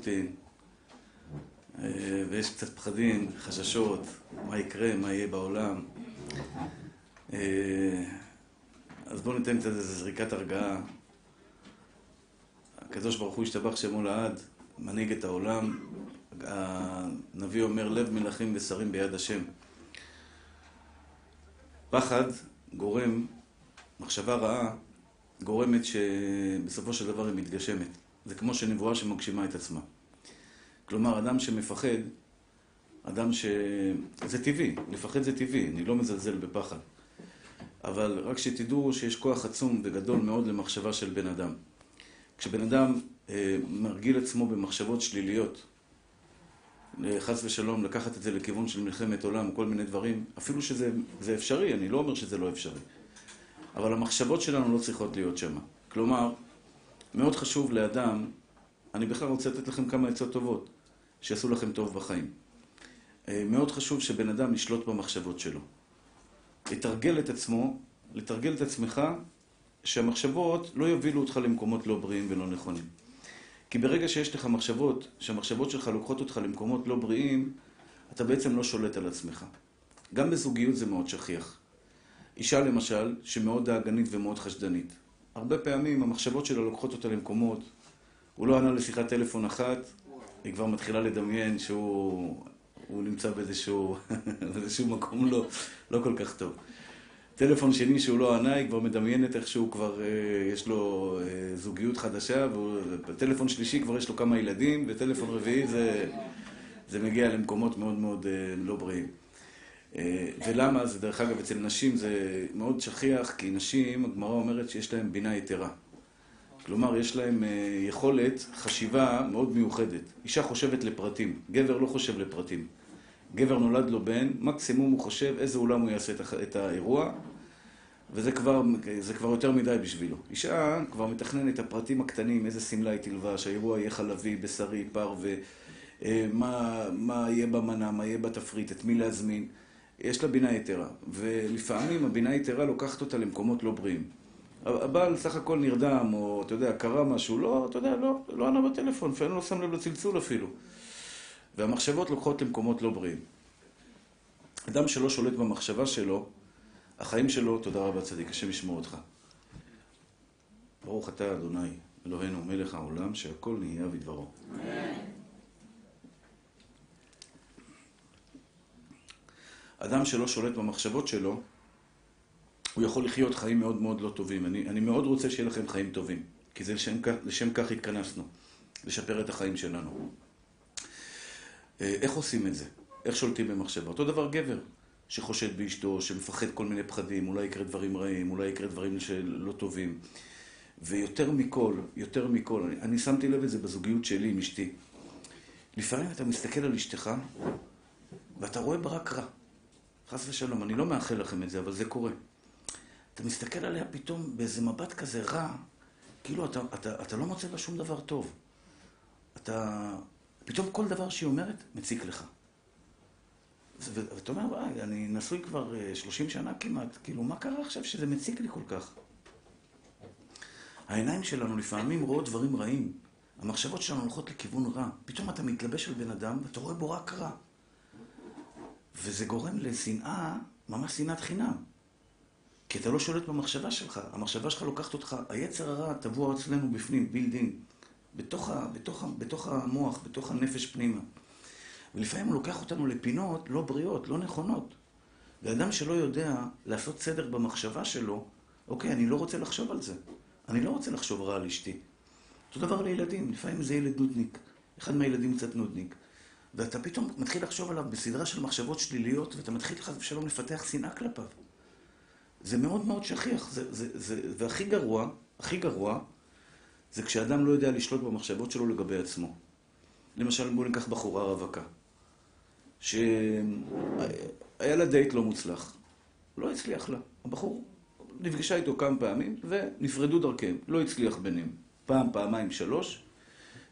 פוטין, אה, ויש קצת פחדים, חששות, מה יקרה, מה יהיה בעולם. אה, אז בואו ניתן קצת איזה זריקת הרגעה. הקדוש ברוך הוא השתבח שמו לעד, מנהיג את העולם. הנביא אומר, לב מלכים ושרים ביד השם. פחד גורם, מחשבה רעה, גורמת שבסופו של דבר היא מתגשמת. זה כמו שנבואה שמגשימה את עצמה. כלומר, אדם שמפחד, אדם ש... זה טבעי, לפחד זה טבעי, אני לא מזלזל בפחד. אבל רק שתדעו שיש כוח עצום וגדול מאוד למחשבה של בן אדם. כשבן אדם אה, מרגיל עצמו במחשבות שליליות, אה, חס ושלום, לקחת את זה לכיוון של מלחמת עולם כל מיני דברים, אפילו שזה אפשרי, אני לא אומר שזה לא אפשרי. אבל המחשבות שלנו לא צריכות להיות שם. כלומר, מאוד חשוב לאדם, אני בכלל רוצה לתת לכם כמה עצות טובות, שיעשו לכם טוב בחיים. אה, מאוד חשוב שבן אדם ישלוט במחשבות שלו. לתרגל את עצמו, לתרגל את עצמך, שהמחשבות לא יובילו אותך למקומות לא בריאים ולא נכונים. כי ברגע שיש לך מחשבות, שהמחשבות שלך לוקחות אותך למקומות לא בריאים, אתה בעצם לא שולט על עצמך. גם בזוגיות זה מאוד שכיח. אישה למשל, שמאוד דאגנית ומאוד חשדנית. הרבה פעמים המחשבות שלה לוקחות אותה למקומות, הוא לא ענה לשיחת טלפון אחת, היא כבר מתחילה לדמיין שהוא נמצא באיזשהו, באיזשהו מקום לא, לא כל כך טוב. טלפון שני שהוא לא ענה, היא כבר מדמיינת איך שהוא כבר, אה, יש לו אה, זוגיות חדשה, וטלפון שלישי כבר יש לו כמה ילדים, וטלפון רביעי זה, זה מגיע למקומות מאוד מאוד אה, לא בריאים. ולמה? זה דרך אגב, אצל נשים זה מאוד שכיח, כי נשים, הגמרא אומרת שיש להן בינה יתרה. כלומר, יש להן יכולת חשיבה מאוד מיוחדת. אישה חושבת לפרטים, גבר לא חושב לפרטים. גבר נולד לו בן, מקסימום הוא חושב איזה אולם הוא יעשה את האירוע, וזה כבר, כבר יותר מדי בשבילו. אישה כבר מתכננת את הפרטים הקטנים, איזה שמלה היא תלבש, האירוע יהיה חלבי, בשרי, פר, ומה מה יהיה במנה, מה יהיה בתפריט, את מי להזמין. יש לה בינה יתרה, ולפעמים הבינה יתרה לוקחת אותה למקומות לא בריאים. הבעל סך הכל נרדם, או אתה יודע, קרה משהו, לא, אתה יודע, לא, לא ענה בטלפון, לפעמים לא שם לב לצלצול אפילו. והמחשבות לוקחות למקומות לא בריאים. אדם שלא שולט במחשבה שלו, החיים שלו, תודה רבה צדיק, השם ישמור אותך. ברוך אתה אדוני, אלוהינו מלך העולם, שהכל נהיה בדברו. אדם שלא שולט במחשבות שלו, הוא יכול לחיות חיים מאוד מאוד לא טובים. אני, אני מאוד רוצה שיהיה לכם חיים טובים, כי זה לשם לשם כך התכנסנו, לשפר את החיים שלנו. אה, איך עושים את זה? איך שולטים במחשבה? אותו דבר גבר. שחושד באשתו, שמפחד כל מיני פחדים, אולי יקרה דברים רעים, אולי יקרה דברים שלא טובים. ויותר מכל, יותר מכל, אני, אני שמתי לב את זה בזוגיות שלי עם אשתי. לפעמים אתה מסתכל על אשתך, ואתה רואה בה רק רע. חס ושלום, אני לא מאחל לכם את זה, אבל זה קורה. אתה מסתכל עליה פתאום באיזה מבט כזה רע, כאילו אתה, אתה, אתה לא מוצא בה שום דבר טוב. אתה... פתאום כל דבר שהיא אומרת מציק לך. ואתה אומר, וואי, אני נשוי כבר 30 אה, שנה כמעט, כאילו, מה קרה עכשיו שזה מציק לי כל כך? העיניים שלנו לפעמים רואות דברים רעים. המחשבות שלנו הולכות לכיוון רע. פתאום אתה מתלבש על בן אדם ואתה רואה בו רק רע. וזה גורם לשנאה, ממש שנאת חינם. כי אתה לא שולט במחשבה שלך. המחשבה שלך לוקחת אותך, היצר הרע טבוע אצלנו בפנים, בילדין. בתוך, בתוך, בתוך המוח, בתוך הנפש פנימה. ולפעמים הוא לוקח אותנו לפינות לא בריאות, לא נכונות. ואדם שלא יודע לעשות סדר במחשבה שלו, אוקיי, אני לא רוצה לחשוב על זה. אני לא רוצה לחשוב רע על אשתי. אותו דבר לילדים, לפעמים זה ילד נודניק. אחד מהילדים קצת נודניק. ואתה פתאום מתחיל לחשוב עליו בסדרה של מחשבות שליליות, ואתה מתחיל חס ושלום לפתח שנאה כלפיו. זה מאוד מאוד שכיח, זה, זה, זה, והכי גרוע, הכי גרוע, זה כשאדם לא יודע לשלוט במחשבות שלו לגבי עצמו. למשל, בואו ניקח בחורה רווקה. שהיה לה דייט לא מוצלח. לא הצליח לה. הבחור נפגשה איתו כמה פעמים ונפרדו דרכיהם. לא הצליח ביניהם. פעם, פעמיים, שלוש.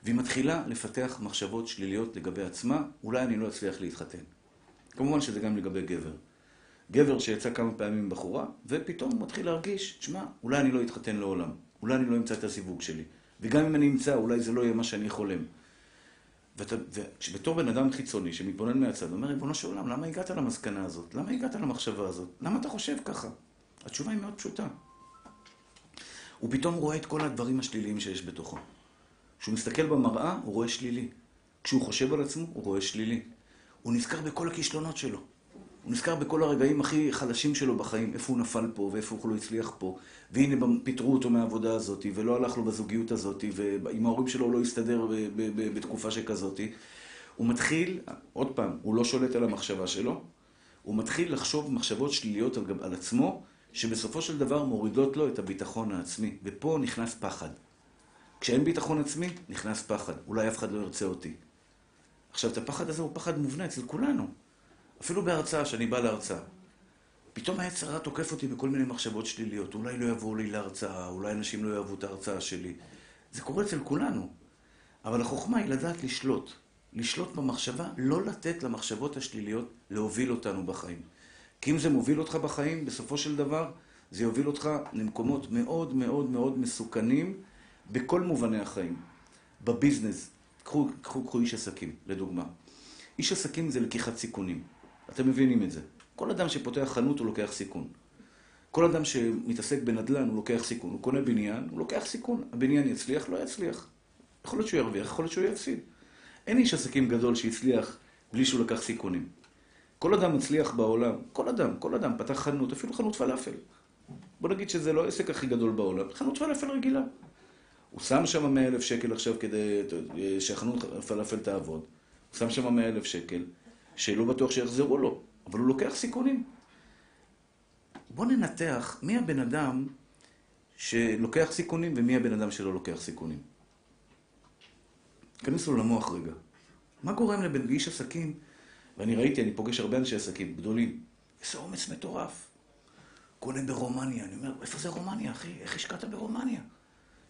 והיא מתחילה לפתח מחשבות שליליות לגבי עצמה, אולי אני לא אצליח להתחתן. כמובן שזה גם לגבי גבר. גבר שיצא כמה פעמים עם בחורה, ופתאום הוא מתחיל להרגיש, שמע, אולי אני לא אתחתן לעולם. אולי אני לא אמצא את הזיווג שלי. וגם אם אני אמצא, אולי זה לא יהיה מה שאני חולם. ובתור בן אדם חיצוני שמתבונן מהצד, אומר, ריבונו של עולם, למה הגעת למסקנה הזאת? למה הגעת למחשבה הזאת? למה אתה חושב ככה? התשובה היא מאוד פשוטה. הוא פתאום רואה את כל הדברים השליליים שיש בתוכו. כשהוא מסתכל במראה, הוא רואה שלילי. כשהוא חושב על עצמו, הוא רואה שלילי. הוא נזכר בכל הכישלונות שלו. הוא נזכר בכל הרגעים הכי חלשים שלו בחיים, איפה הוא נפל פה, ואיפה הוא לא הצליח פה, והנה פיטרו אותו מהעבודה הזאת, ולא הלך לו בזוגיות הזאת, ועם ההורים שלו הוא לא הסתדר בתקופה שכזאת. הוא מתחיל, עוד פעם, הוא לא שולט על המחשבה שלו, הוא מתחיל לחשוב מחשבות שליליות על, על עצמו, שבסופו של דבר מורידות לו את הביטחון העצמי. ופה נכנס פחד. כשאין ביטחון עצמי, נכנס פחד. אולי אף אחד לא ירצה אותי. עכשיו, את הפחד הזה הוא פחד מובנה אצל כולנו. אפילו בהרצאה, שאני בא להרצאה. פתאום היצר הרע תוקף אותי בכל מיני מחשבות שליליות. אולי לא יבואו לי להרצאה, אולי אנשים לא יאהבו את ההרצאה שלי. זה קורה אצל כולנו. אבל החוכמה היא לדעת לשלוט. לשלוט במחשבה, לא לתת למחשבות השליליות להוביל אותנו בחיים. כי אם זה מוביל אותך בחיים, בסופו של דבר, זה יוביל אותך למקומות מאוד מאוד מאוד מסוכנים בכל מובני החיים. בביזנס, קחו, קחו, קחו איש עסקים, לדוגמה. איש עסקים זה לקיחת סיכונים. אתם מבינים את זה. כל אדם שפותח חנות הוא לוקח סיכון. כל אדם שמתעסק בנדל"ן הוא לוקח סיכון. הוא קונה בניין, הוא לוקח סיכון. הבניין יצליח, לא יצליח. יכול להיות שהוא ירוויח, יכול להיות שהוא יפסיד. אין איש עסקים גדול שהצליח בלי שהוא לקח סיכונים. כל אדם מצליח בעולם, כל אדם, כל אדם פתח חנות, אפילו חנות פלאפל. בוא נגיד שזה לא העסק הכי גדול בעולם, חנות פלאפל רגילה. הוא שם שם 100 אלף שקל עכשיו כדי שהחנות פלאפל תעבוד. הוא שם שם 100 אלף שקל, שלא בטוח שיחזרו לו, אבל הוא לוקח סיכונים. בוא ננתח מי הבן אדם שלוקח סיכונים ומי הבן אדם שלא לוקח סיכונים. תיכנסו למוח רגע. מה גורם לבן איש עסקים, ואני ראיתי, אני פוגש הרבה אנשי עסקים גדולים, איזה אומץ מטורף. קונה ברומניה, אני אומר, איפה זה רומניה, אחי? איך השקעת ברומניה?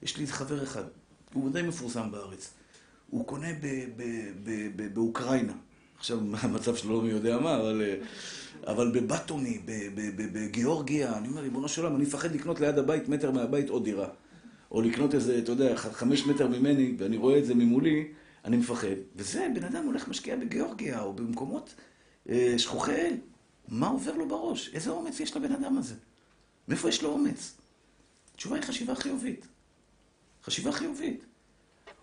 יש לי חבר אחד, הוא די מפורסם בארץ. הוא קונה באוקראינה. עכשיו, המצב שלו לא מי יודע מה, אבל, אבל בבטומי, בגיאורגיה, אני אומר, ריבונו של עולם, אני מפחד לקנות ליד הבית, מטר מהבית, עוד דירה. או לקנות איזה, אתה יודע, חמש מטר ממני, ואני רואה את זה ממולי, אני מפחד. וזה, בן אדם הולך משקיע בגיאורגיה, או במקומות אה, שכוחי אל. מה עובר לו בראש? איזה אומץ יש לבן אדם הזה? מאיפה יש לו אומץ? התשובה היא חשיבה חיובית. חשיבה חיובית.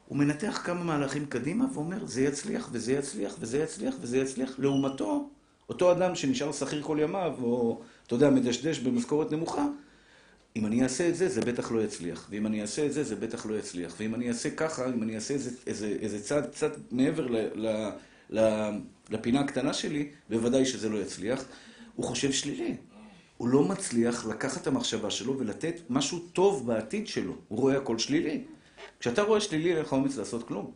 הוא מנתח כמה מהלכים קדימה ואומר, זה יצליח, וזה יצליח, וזה יצליח, וזה יצליח. לעומתו, אותו אדם שנשאר שכיר כל ימיו, או, אתה יודע, מדשדש במשכורת נמוכה, אם אני אעשה את זה, זה בטח לא יצליח. ואם אני אעשה את זה, זה בטח לא יצליח. ואם אני אעשה ככה, אם אני אעשה איזה, איזה, איזה צעד קצת מעבר ל, ל, ל, לפינה הקטנה שלי, בוודאי שזה לא יצליח. הוא חושב שלילי. הוא לא מצליח לקחת את המחשבה שלו ולתת משהו טוב בעתיד שלו. הוא רואה הכל שלילי. כשאתה רואה שלילי, אין לך אומץ לעשות כלום.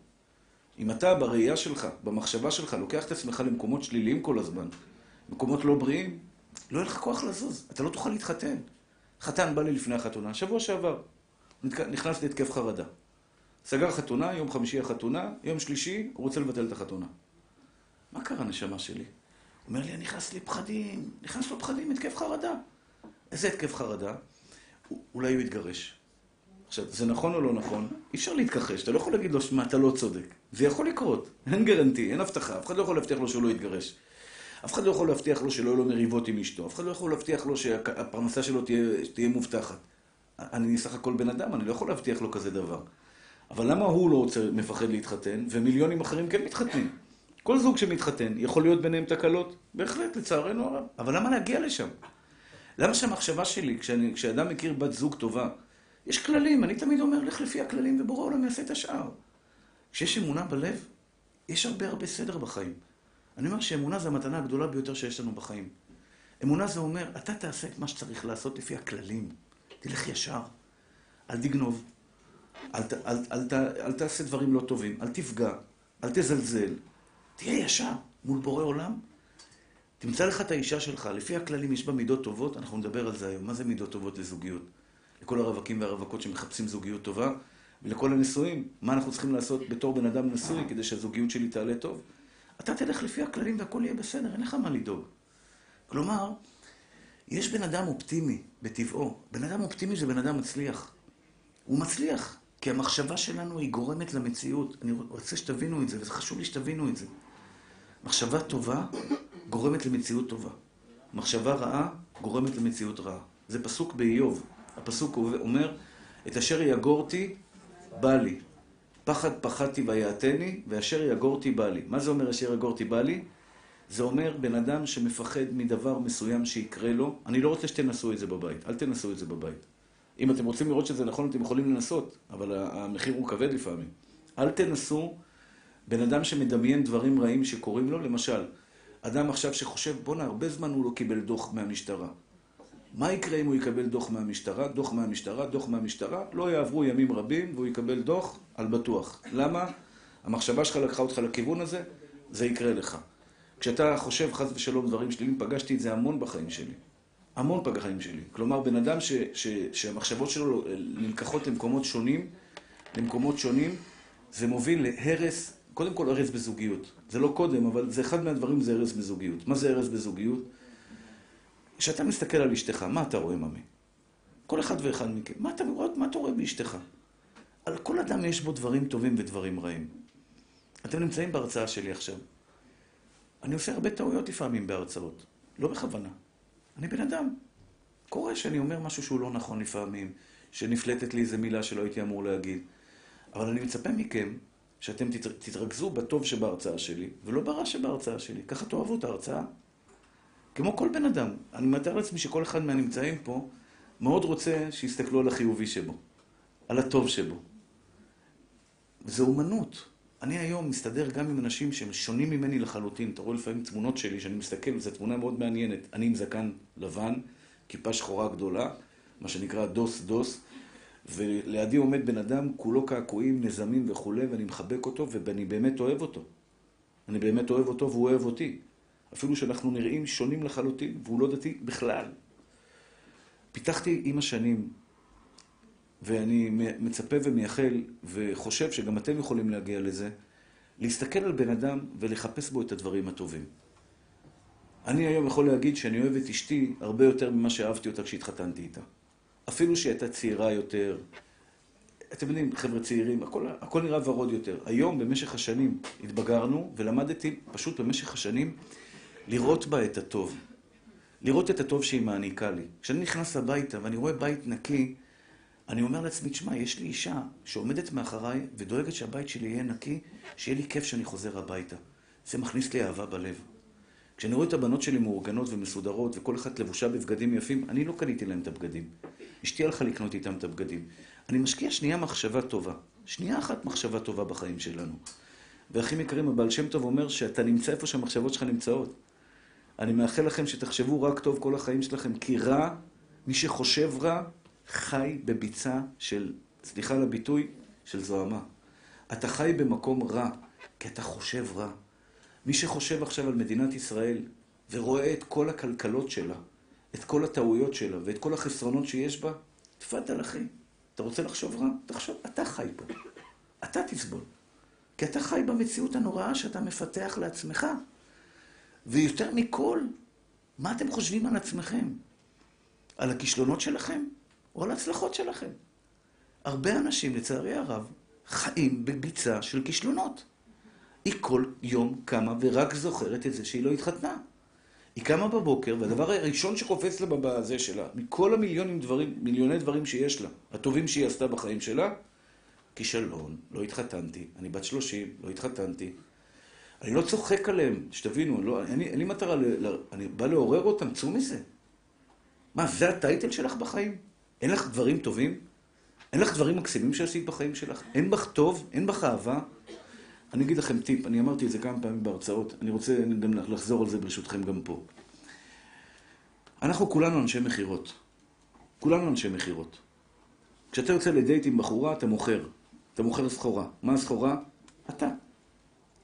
אם אתה בראייה שלך, במחשבה שלך, לוקח את עצמך למקומות שליליים כל הזמן, מקומות לא בריאים, לא יהיה לך כוח לזוז. אתה לא תוכל להתחתן. חתן בא לי לפני החתונה, שבוע שעבר, נכנס להתקף חרדה. סגר חתונה, יום חמישי החתונה, יום שלישי, הוא רוצה לבטל את החתונה. מה קרה, נשמה שלי? הוא אומר לי, נכנס לי פחדים, נכנס לו פחדים, התקף חרדה. איזה התקף חרדה? אולי הוא יתגרש. עכשיו, זה נכון או לא נכון? אי אפשר להתכחש, אתה לא יכול להגיד לו, שמע, אתה לא צודק. זה יכול לקרות, אין גרנטי, אין הבטחה, אף אחד לא יכול להבטיח לו שהוא לא יתגרש. אף אחד לא יכול להבטיח לו שלא יהיו לו מריבות עם אשתו, אף אחד לא יכול להבטיח לו שהפרנסה שלו תהיה, תהיה מובטחת. אני סך הכל בן אדם, אני לא יכול להבטיח לו כזה דבר. אבל למה הוא לא רוצה, מפחד להתחתן, ומיליונים אחרים כן מתחתנים? כל זוג שמתחתן, יכול להיות ביניהם תקלות? בהחלט, לצערנו הרב. אבל למה להגיע לשם? למה שהמחשבה שלי, כשאני, כשאדם מכיר בת זוג טובה, יש כללים, אני תמיד אומר, לך לפי הכללים ובורא עולם יעשה את השאר. כשיש אמונה בלב, יש הרבה הרבה סדר בחיים. אני אומר שאמונה זה המתנה הגדולה ביותר שיש לנו בחיים. אמונה זה אומר, אתה תעשה את מה שצריך לעשות לפי הכללים. תלך ישר. אל תגנוב. אל, אל, אל, אל, אל תעשה דברים לא טובים. אל תפגע. אל תזלזל. תהיה ישר מול בורא עולם. תמצא לך את האישה שלך. לפי הכללים יש בה מידות טובות, אנחנו נדבר על זה היום. מה זה מידות טובות לזוגיות? לכל הרווקים והרווקות שמחפשים זוגיות טובה, ולכל הנשואים, מה אנחנו צריכים לעשות בתור בן אדם נשוי כדי שהזוגיות שלי תעלה טוב. אתה תלך לפי הכללים והכל יהיה בסדר, אין לך מה לדאוג. כלומר, יש בן אדם אופטימי בטבעו. בן אדם אופטימי זה בן אדם מצליח. הוא מצליח. כי המחשבה שלנו היא גורמת למציאות. אני רוצה שתבינו את זה, וזה חשוב לי שתבינו את זה. מחשבה טובה גורמת למציאות טובה. מחשבה רעה גורמת למציאות רעה. זה פסוק באיוב. הפסוק אומר, את אשר יגורתי, בא לי. פחד פחדתי ויעתני, ואשר יגורתי בא לי. מה זה אומר אשר יגורתי בא לי? זה אומר בן אדם שמפחד מדבר מסוים שיקרה לו. אני לא רוצה שתנסו את זה בבית. אל תנסו את זה בבית. אם אתם רוצים לראות שזה נכון, אתם יכולים לנסות, אבל המחיר הוא כבד לפעמים. אל תנסו בן אדם שמדמיין דברים רעים שקורים לו, למשל, אדם עכשיו שחושב, בואנה, הרבה זמן הוא לא קיבל דוח מהמשטרה. מה יקרה אם הוא יקבל דוח מהמשטרה, דוח מהמשטרה, דוח מהמשטרה? לא יעברו ימים רבים והוא יקבל דוח על בטוח. למה? המחשבה שלך לקחה אותך לכיוון הזה, זה יקרה לך. כשאתה חושב חס ושלום דברים שליליים, פגשתי את זה המון בחיים שלי. המון בחיים שלי. כלומר, בן אדם ש, ש, שהמחשבות שלו נלקחות למקומות שונים, למקומות שונים, זה מוביל להרס, קודם כל הרס בזוגיות. זה לא קודם, אבל זה אחד מהדברים, זה הרס בזוגיות. מה זה הרס בזוגיות? כשאתה מסתכל על אשתך, מה אתה רואה, ממי? כל אחד ואחד מכם. מה אתה רואה, מה אתה רואה באשתך? על כל אדם יש בו דברים טובים ודברים רעים. אתם נמצאים בהרצאה שלי עכשיו. אני עושה הרבה טעויות לפעמים בהרצאות. לא בכוונה. אני בן אדם. קורה שאני אומר משהו שהוא לא נכון לפעמים, שנפלטת לי איזה מילה שלא הייתי אמור להגיד. אבל אני מצפה מכם שאתם תתרכזו בטוב שבהרצאה שלי, ולא ברע שבהרצאה שלי. ככה תאהבו את ההרצאה. כמו כל בן אדם. אני מתאר לעצמי שכל אחד מהנמצאים פה מאוד רוצה שיסתכלו על החיובי שבו, על הטוב שבו. זו אומנות. אני היום מסתדר גם עם אנשים שהם שונים ממני לחלוטין. אתה רואה לפעמים תמונות שלי, שאני מסתכל, וזו תמונה מאוד מעניינת. אני עם זקן לבן, כיפה שחורה גדולה, מה שנקרא דוס דוס, ולידי עומד בן אדם, כולו קעקועים, נזמים וכולי, ואני מחבק אותו, ואני באמת אוהב אותו. אני באמת אוהב אותו והוא אוהב אותי. אפילו שאנחנו נראים שונים לחלוטין, והוא לא דתי בכלל. פיתחתי עם השנים, ואני מצפה ומייחל, וחושב שגם אתם יכולים להגיע לזה, להסתכל על בן אדם ולחפש בו את הדברים הטובים. אני היום יכול להגיד שאני אוהב את אשתי הרבה יותר ממה שאהבתי אותה כשהתחתנתי איתה. אפילו שהיא הייתה צעירה יותר, אתם יודעים, חבר'ה צעירים, הכל, הכל נראה ורוד יותר. היום, במשך השנים, התבגרנו, ולמדתי פשוט במשך השנים לראות בה את הטוב. לראות את הטוב שהיא מעניקה לי. כשאני נכנס הביתה ואני רואה בית נקי, אני אומר לעצמי, תשמע, יש לי אישה שעומדת מאחריי ודואגת שהבית שלי יהיה נקי, שיהיה לי כיף שאני חוזר הביתה. זה מכניס לי אהבה בלב. כשאני רואה את הבנות שלי מאורגנות ומסודרות, וכל אחת לבושה בבגדים יפים, אני לא קניתי להם את הבגדים. אשתי הלכה לקנות איתם את הבגדים. אני משקיע שנייה מחשבה טובה. שנייה אחת מחשבה טובה בחיים שלנו. ואחים יקרים, הבעל שם טוב אומר שאתה נמצא איפה שהמחשבות שלך נמצאות. אני מאחל לכם שתחשבו רק טוב כל החיים שלכם, כי רע, מי שחושב רע, חי בביצה של, סליחה על הביטוי, של זוהמה. אתה חי במקום רע, כי אתה חושב רע. מי שחושב עכשיו על מדינת ישראל ורואה את כל הכלכלות שלה, את כל הטעויות שלה ואת כל החסרונות שיש בה, תפאדל אחי. אתה רוצה לחשוב רע? תחשוב, אתה חי פה. אתה תסבול. כי אתה חי במציאות הנוראה שאתה מפתח לעצמך. ויותר מכל, מה אתם חושבים על עצמכם? על הכישלונות שלכם או על ההצלחות שלכם? הרבה אנשים, לצערי הרב, חיים בביצה של כישלונות. היא כל יום קמה ורק זוכרת את זה שהיא לא התחתנה. היא קמה בבוקר, והדבר הראשון שקופץ לה בזה שלה, מכל המיליונים דברים, מיליוני דברים שיש לה, הטובים שהיא עשתה בחיים שלה, כישלון, לא התחתנתי, אני בת שלושים, לא התחתנתי. אני לא צוחק עליהם, שתבינו, לא, אין, אין לי מטרה, ל, ל, אני בא לעורר אותם, צאו מזה. מה, זה הטייטל שלך בחיים? אין לך דברים טובים? אין לך דברים מקסימים שעשית בחיים שלך? אין בך טוב? אין בך אהבה? אני אגיד לכם טיפ, אני אמרתי את זה כמה פעמים בהרצאות, אני רוצה גם לחזור על זה ברשותכם גם פה. אנחנו כולנו אנשי מכירות. כולנו אנשי מכירות. כשאתה יוצא לדייט עם בחורה, אתה מוכר. אתה מוכר סחורה. מה הסחורה? אתה.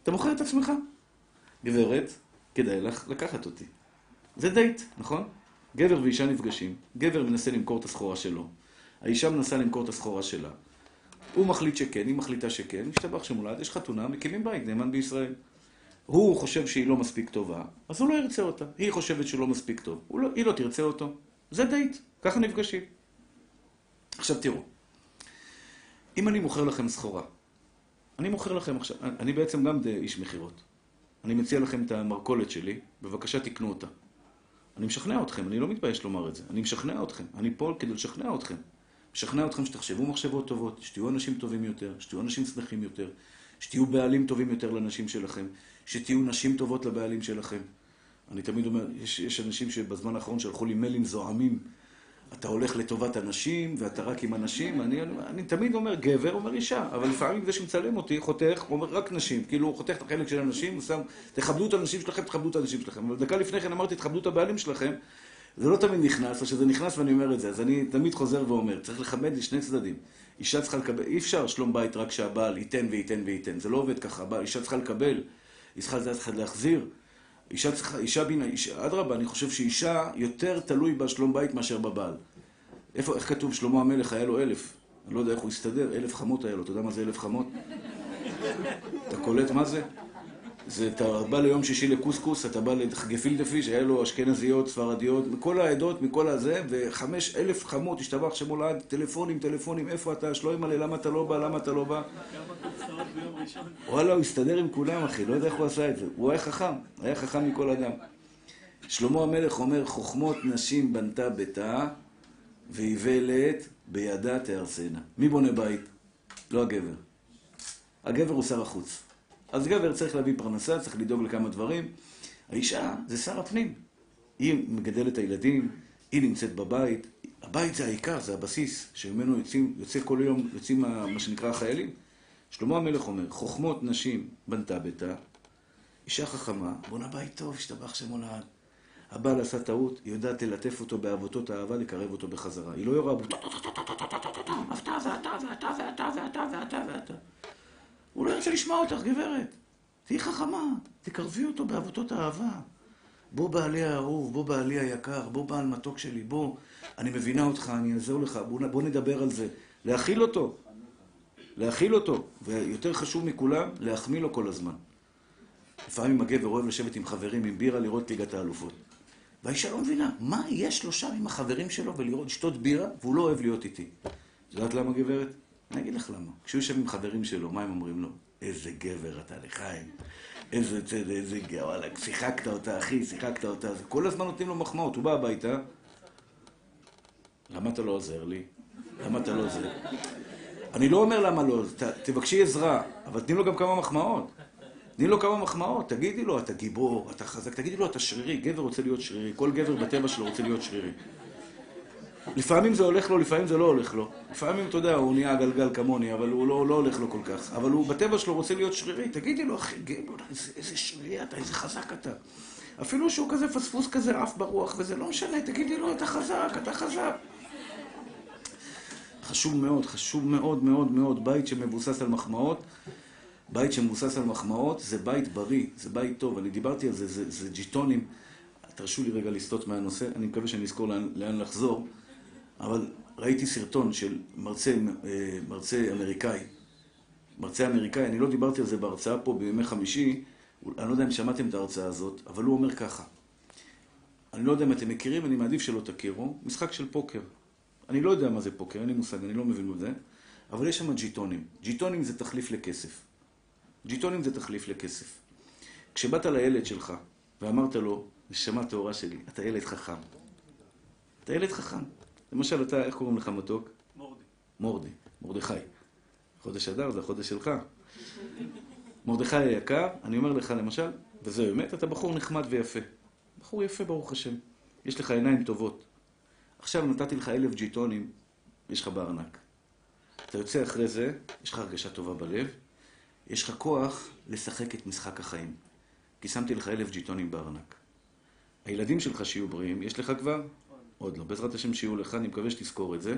אתה מוכר את עצמך. גברת, כדאי לך לקחת אותי. זה דייט, נכון? גבר ואישה נפגשים, גבר מנסה למכור את הסחורה שלו, האישה מנסה למכור את הסחורה שלה. הוא מחליט שכן, היא מחליטה שכן, משתבח שמולד, יש חתונה, מקימים בית, נאמן בישראל. הוא חושב שהיא לא מספיק טובה, אז הוא לא ירצה אותה. היא חושבת שהוא לא מספיק טוב, לא, היא לא תרצה אותו. זה דייט, ככה נפגשים. עכשיו תראו, אם אני מוכר לכם סחורה, אני מוכר לכם עכשיו, אני בעצם גם איש מכירות. אני מציע לכם את המרכולת שלי, בבקשה תקנו אותה. אני משכנע אתכם, אני לא מתבייש לומר את זה. אני משכנע אתכם, אני פה כדי לשכנע אתכם. משכנע אתכם שתחשבו מחשבות טובות, שתהיו אנשים טובים יותר, שתהיו אנשים שמחים יותר, שתהיו בעלים טובים יותר לנשים שלכם, שתהיו נשים טובות לבעלים שלכם. אני תמיד אומר, יש, יש אנשים שבזמן האחרון שלחו לי מיילים זועמים אתה הולך לטובת הנשים, ואתה רק עם הנשים. אני, אני, אני תמיד אומר גבר, אומר אישה, אבל לפעמים זה שמצלם אותי, חותך, הוא אומר רק נשים. כאילו, הוא חותך את החלק של הנשים, הוא שם, תכבדו את הנשים שלכם, תכבדו את הנשים שלכם. אבל דקה לפני כן אמרתי, תכבדו את הבעלים שלכם. זה לא תמיד נכנס, או שזה נכנס ואני אומר את זה. אז אני תמיד חוזר ואומר, צריך לכבד לשני צדדים. אישה צריכה לקבל, אי אפשר שלום בית רק שהבעל ייתן וייתן וייתן. זה לא עובד ככה. אישה צריכה לקבל, היא צריכה להחזיר. אישה צריכה, אישה בינה, אדרבה, אני חושב שאישה יותר תלוי בשלום בית מאשר בבעל. איפה, איך כתוב שלמה המלך היה לו אלף? אני לא יודע איך הוא הסתדר, אלף חמות היה לו, אתה יודע מה זה אלף חמות? אתה קולט מה זה? זה, אתה בא ליום שישי לקוסקוס, אתה בא לגפילדה פיש, היה לו אשכנזיות, ספרדיות, מכל העדות, מכל הזה, וחמש אלף חמות, השתבח שמו לעד, טלפונים, טלפונים, איפה אתה, שלא ימלא, למה אתה לא בא, למה אתה לא בא? וואלה, הוא הסתדר עם כולם, אחי, לא יודע איך הוא עשה את זה. הוא היה חכם, היה חכם מכל אדם. שלמה המלך אומר, חוכמות נשים בנתה ביתה, ואיוולת בידה תהרסנה. מי בונה בית? לא הגבר. הגבר הוא שר החוץ. אז גבר צריך להביא פרנסה, צריך לדאוג לכמה דברים. האישה זה שר הפנים. היא מגדלת את הילדים, היא נמצאת בבית. הבית זה העיקר, זה הבסיס, שממנו יוצאים, יוצא כל יום, יוצאים מה שנקרא החיילים. שלמה המלך אומר, חוכמות נשים בנתה ביתה, אישה חכמה, בונה בית טוב, השתבח שמו לעד. הבעל עשה טעות, היא יודעת ללטף אותו בעבותות האהבה, לקרב אותו בחזרה. היא לא יורה בו, אתה ואתה ואתה ואתה ואתה ואתה ואתה. הוא לא ירצה לשמוע אותך, גברת. תהיי חכמה, תקרבי אותו בעבותות האהבה. בוא בעלי האהוב, בוא בעלי היקר, בוא בעל מתוק שלי, בוא, אני מבינה אותך, אני אעזור לך, בוא, בוא נדבר על זה. להכיל אותו. להכיל אותו. ויותר חשוב מכולם, להחמיא לו כל הזמן. לפעמים הגבר אוהב לשבת עם חברים, עם בירה, לראות ליגת האלופות. והאישה לא מבינה, מה יש לו שם עם החברים שלו ולראות, לשתות בירה, והוא לא אוהב להיות איתי. את יודעת למה, גברת? אני אגיד לך למה. כשהוא יושב עם חברים שלו, מה הם אומרים לו? איזה גבר אתה לחיים. איזה צד, איזה גבר, וואלה, שיחקת אותה, אחי, שיחקת אותה. כל הזמן נותנים לו מחמאות. הוא בא הביתה, למה אתה לא עוזר לי? למה אתה לא עוזר? אני לא אומר למה לא, תבקשי עזרה, אבל תני לו גם כמה מחמאות. תני לו כמה מחמאות, תגידי לו, אתה גיבור, אתה חזק, תגידי לו, אתה שרירי, גבר רוצה להיות שרירי, כל גבר בטבע שלו רוצה להיות שרירי. לפעמים זה הולך לו, לפעמים זה לא הולך לו. לפעמים, אתה יודע, הוא נהיה גלגל כמוני, אבל הוא לא, לא הולך לו כל כך. אבל הוא בטבע שלו רוצה להיות שרירי. תגידי לו, אחי, גבר, איזה, איזה שרירי אתה, איזה חזק אתה. אפילו שהוא כזה פספוס כזה עף ברוח, וזה לא משנה, תגידי לו, אתה חזק, אתה חזק. חשוב מאוד, חשוב מאוד מאוד מאוד, בית שמבוסס על מחמאות. בית שמבוסס על מחמאות זה בית בריא, זה בית טוב. אני דיברתי על זה, זה, זה ג'יטונים. תרשו לי רגע לסטות מהנושא, אני מקווה שאני אזכור לאן, לאן לחזור. אבל ראיתי סרטון של מרצה, אה, מרצה אמריקאי. מרצה אמריקאי, אני לא דיברתי על זה בהרצאה פה בימי חמישי, אני לא יודע אם שמעתם את ההרצאה הזאת, אבל הוא אומר ככה. אני לא יודע אם אתם מכירים, אני מעדיף שלא תכירו, משחק של פוקר. אני לא יודע מה זה פוקר, אין לי מושג, אני לא מבין בזה, אבל יש שם ג'יטונים. ג'יטונים זה תחליף לכסף. ג'יטונים זה תחליף לכסף. כשבאת לילד שלך ואמרת לו, נשמה טהורה שלי, אתה ילד חכם. אתה ילד חכם. למשל, אתה, איך קוראים לך מתוק? מורדי. מורדי, מרדכי. חודש אדר זה החודש שלך. מרדכי היקר, אני אומר לך למשל, וזה באמת, אתה בחור נחמד ויפה. בחור יפה, ברוך השם. יש לך עיניים טובות. עכשיו נתתי לך אלף ג'יטונים, יש לך בארנק. אתה יוצא אחרי זה, יש לך הרגשה טובה בלב, יש לך כוח לשחק את משחק החיים. כי שמתי לך אלף ג'יטונים בארנק. הילדים שלך שיהיו בריאים, יש לך כבר? עוד לא. בעזרת השם שיהיו לך, אני מקווה שתזכור את זה.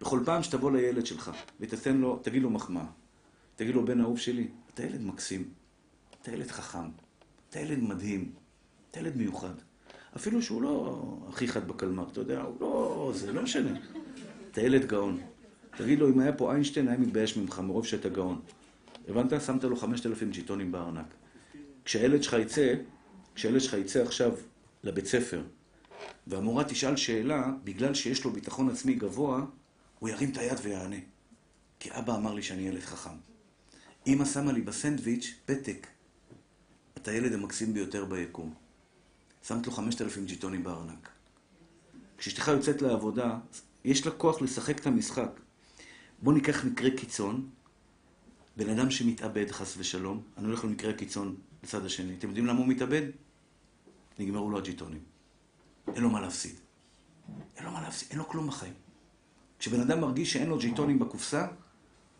בכל פעם שתבוא לילד שלך ותתן לו, תגיד לו מחמאה. תגיד לו, בן אהוב שלי, אתה ילד מקסים. אתה ילד חכם. אתה ילד מדהים. אתה ילד מיוחד. אפילו שהוא לא הכי חד בקלמר, אתה יודע, הוא לא... זה לא משנה. אתה ילד גאון. תגיד לו, אם היה פה איינשטיין, היה מתבייש ממך, מרוב שאתה גאון. הבנת? שמת לו 5,000 ג'יטונים בארנק. כשהילד שלך יצא, כשהילד שלך יצא עכשיו לבית ספר, והמורה תשאל שאלה, בגלל שיש לו ביטחון עצמי גבוה, הוא ירים את היד ויענה. כי אבא אמר לי שאני ילד חכם. אמא שמה לי בסנדוויץ' פתק. אתה הילד המקסים ביותר ביקום. שמת לו 5,000 ג'יטונים בארנק. כשאשתך יוצאת לעבודה, יש לה כוח לשחק את המשחק. בוא ניקח מקרה קיצון, בן אדם שמתאבד חס ושלום, אני הולך למקרה קיצון בצד השני. אתם יודעים למה הוא מתאבד? נגמרו לו הג'יטונים. אין לו מה להפסיד. אין לו מה להפסיד, אין לו כלום בחיים. כשבן אדם מרגיש שאין לו ג'יטונים בקופסה,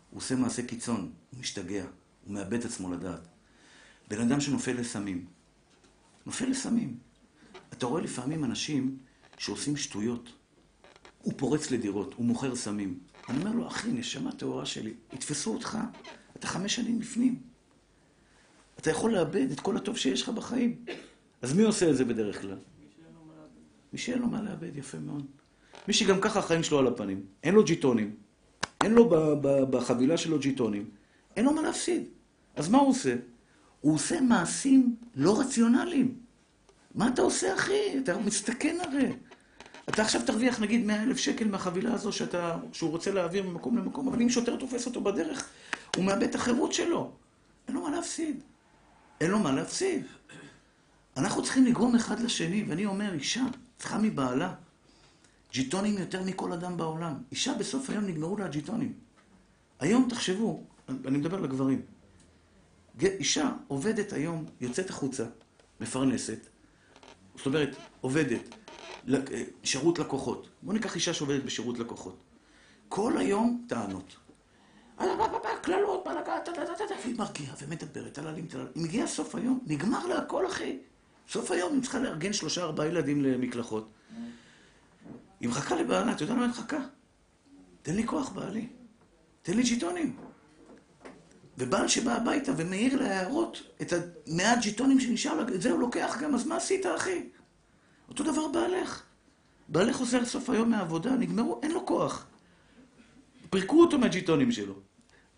הוא עושה מעשה קיצון, הוא משתגע, הוא מאבד את עצמו לדעת. בן אדם שנופל לסמים, נופל לסמים. אתה רואה לפעמים אנשים שעושים שטויות. הוא פורץ לדירות, הוא מוכר סמים. אני אומר לו, אחי, נשמה טהורה שלי, יתפסו אותך, אתה חמש שנים בפנים. אתה יכול לאבד את כל הטוב שיש לך בחיים. אז מי עושה את זה בדרך כלל? מי שאין לו מה לאבד, יפה מאוד. מי שגם ככה החיים שלו על הפנים, אין לו ג'יטונים, אין לו בחבילה שלו ג'יטונים, אין לו מה להפסיד. אז מה הוא עושה? הוא עושה מעשים לא רציונליים. מה אתה עושה, אחי? אתה מסתכן הרי. אתה עכשיו תרוויח נגיד 100 אלף שקל מהחבילה הזו שאתה, שהוא רוצה להעביר ממקום למקום, אבל אם שוטר תופס אותו בדרך, הוא מאבד את החירות שלו. אין לו מה להפסיד. אין לו מה להפסיד. אנחנו צריכים לגרום אחד לשני, ואני אומר, אישה צריכה מבעלה ג'יטונים יותר מכל אדם בעולם. אישה בסוף היום נגמרו לה הג'יטונים. היום תחשבו, אני מדבר לגברים. אישה עובדת היום, יוצאת החוצה, מפרנסת, זאת אומרת, עובדת, שירות לקוחות. בואו ניקח אישה שעובדת בשירות לקוחות. כל היום טענות. קללות, בלגת, והיא מרגיעה ומדברת על עלים, היא מגיעה סוף היום, נגמר לה הכל, אחי. סוף היום היא צריכה לארגן שלושה, ארבעה ילדים למקלחות. היא מחכה לבעלה, אתה יודע מה היא מחכה? תן לי כוח, בעלי. תן לי ג'יטונים. ובעל שבא הביתה ומעיר להערות את המעט ג'יטונים שנשאר לה, את זה הוא לוקח גם, אז מה עשית, אחי? אותו דבר בעלך. בעלך חוזר סוף היום מהעבודה, נגמרו, אין לו כוח. פירקו אותו מהג'יטונים שלו.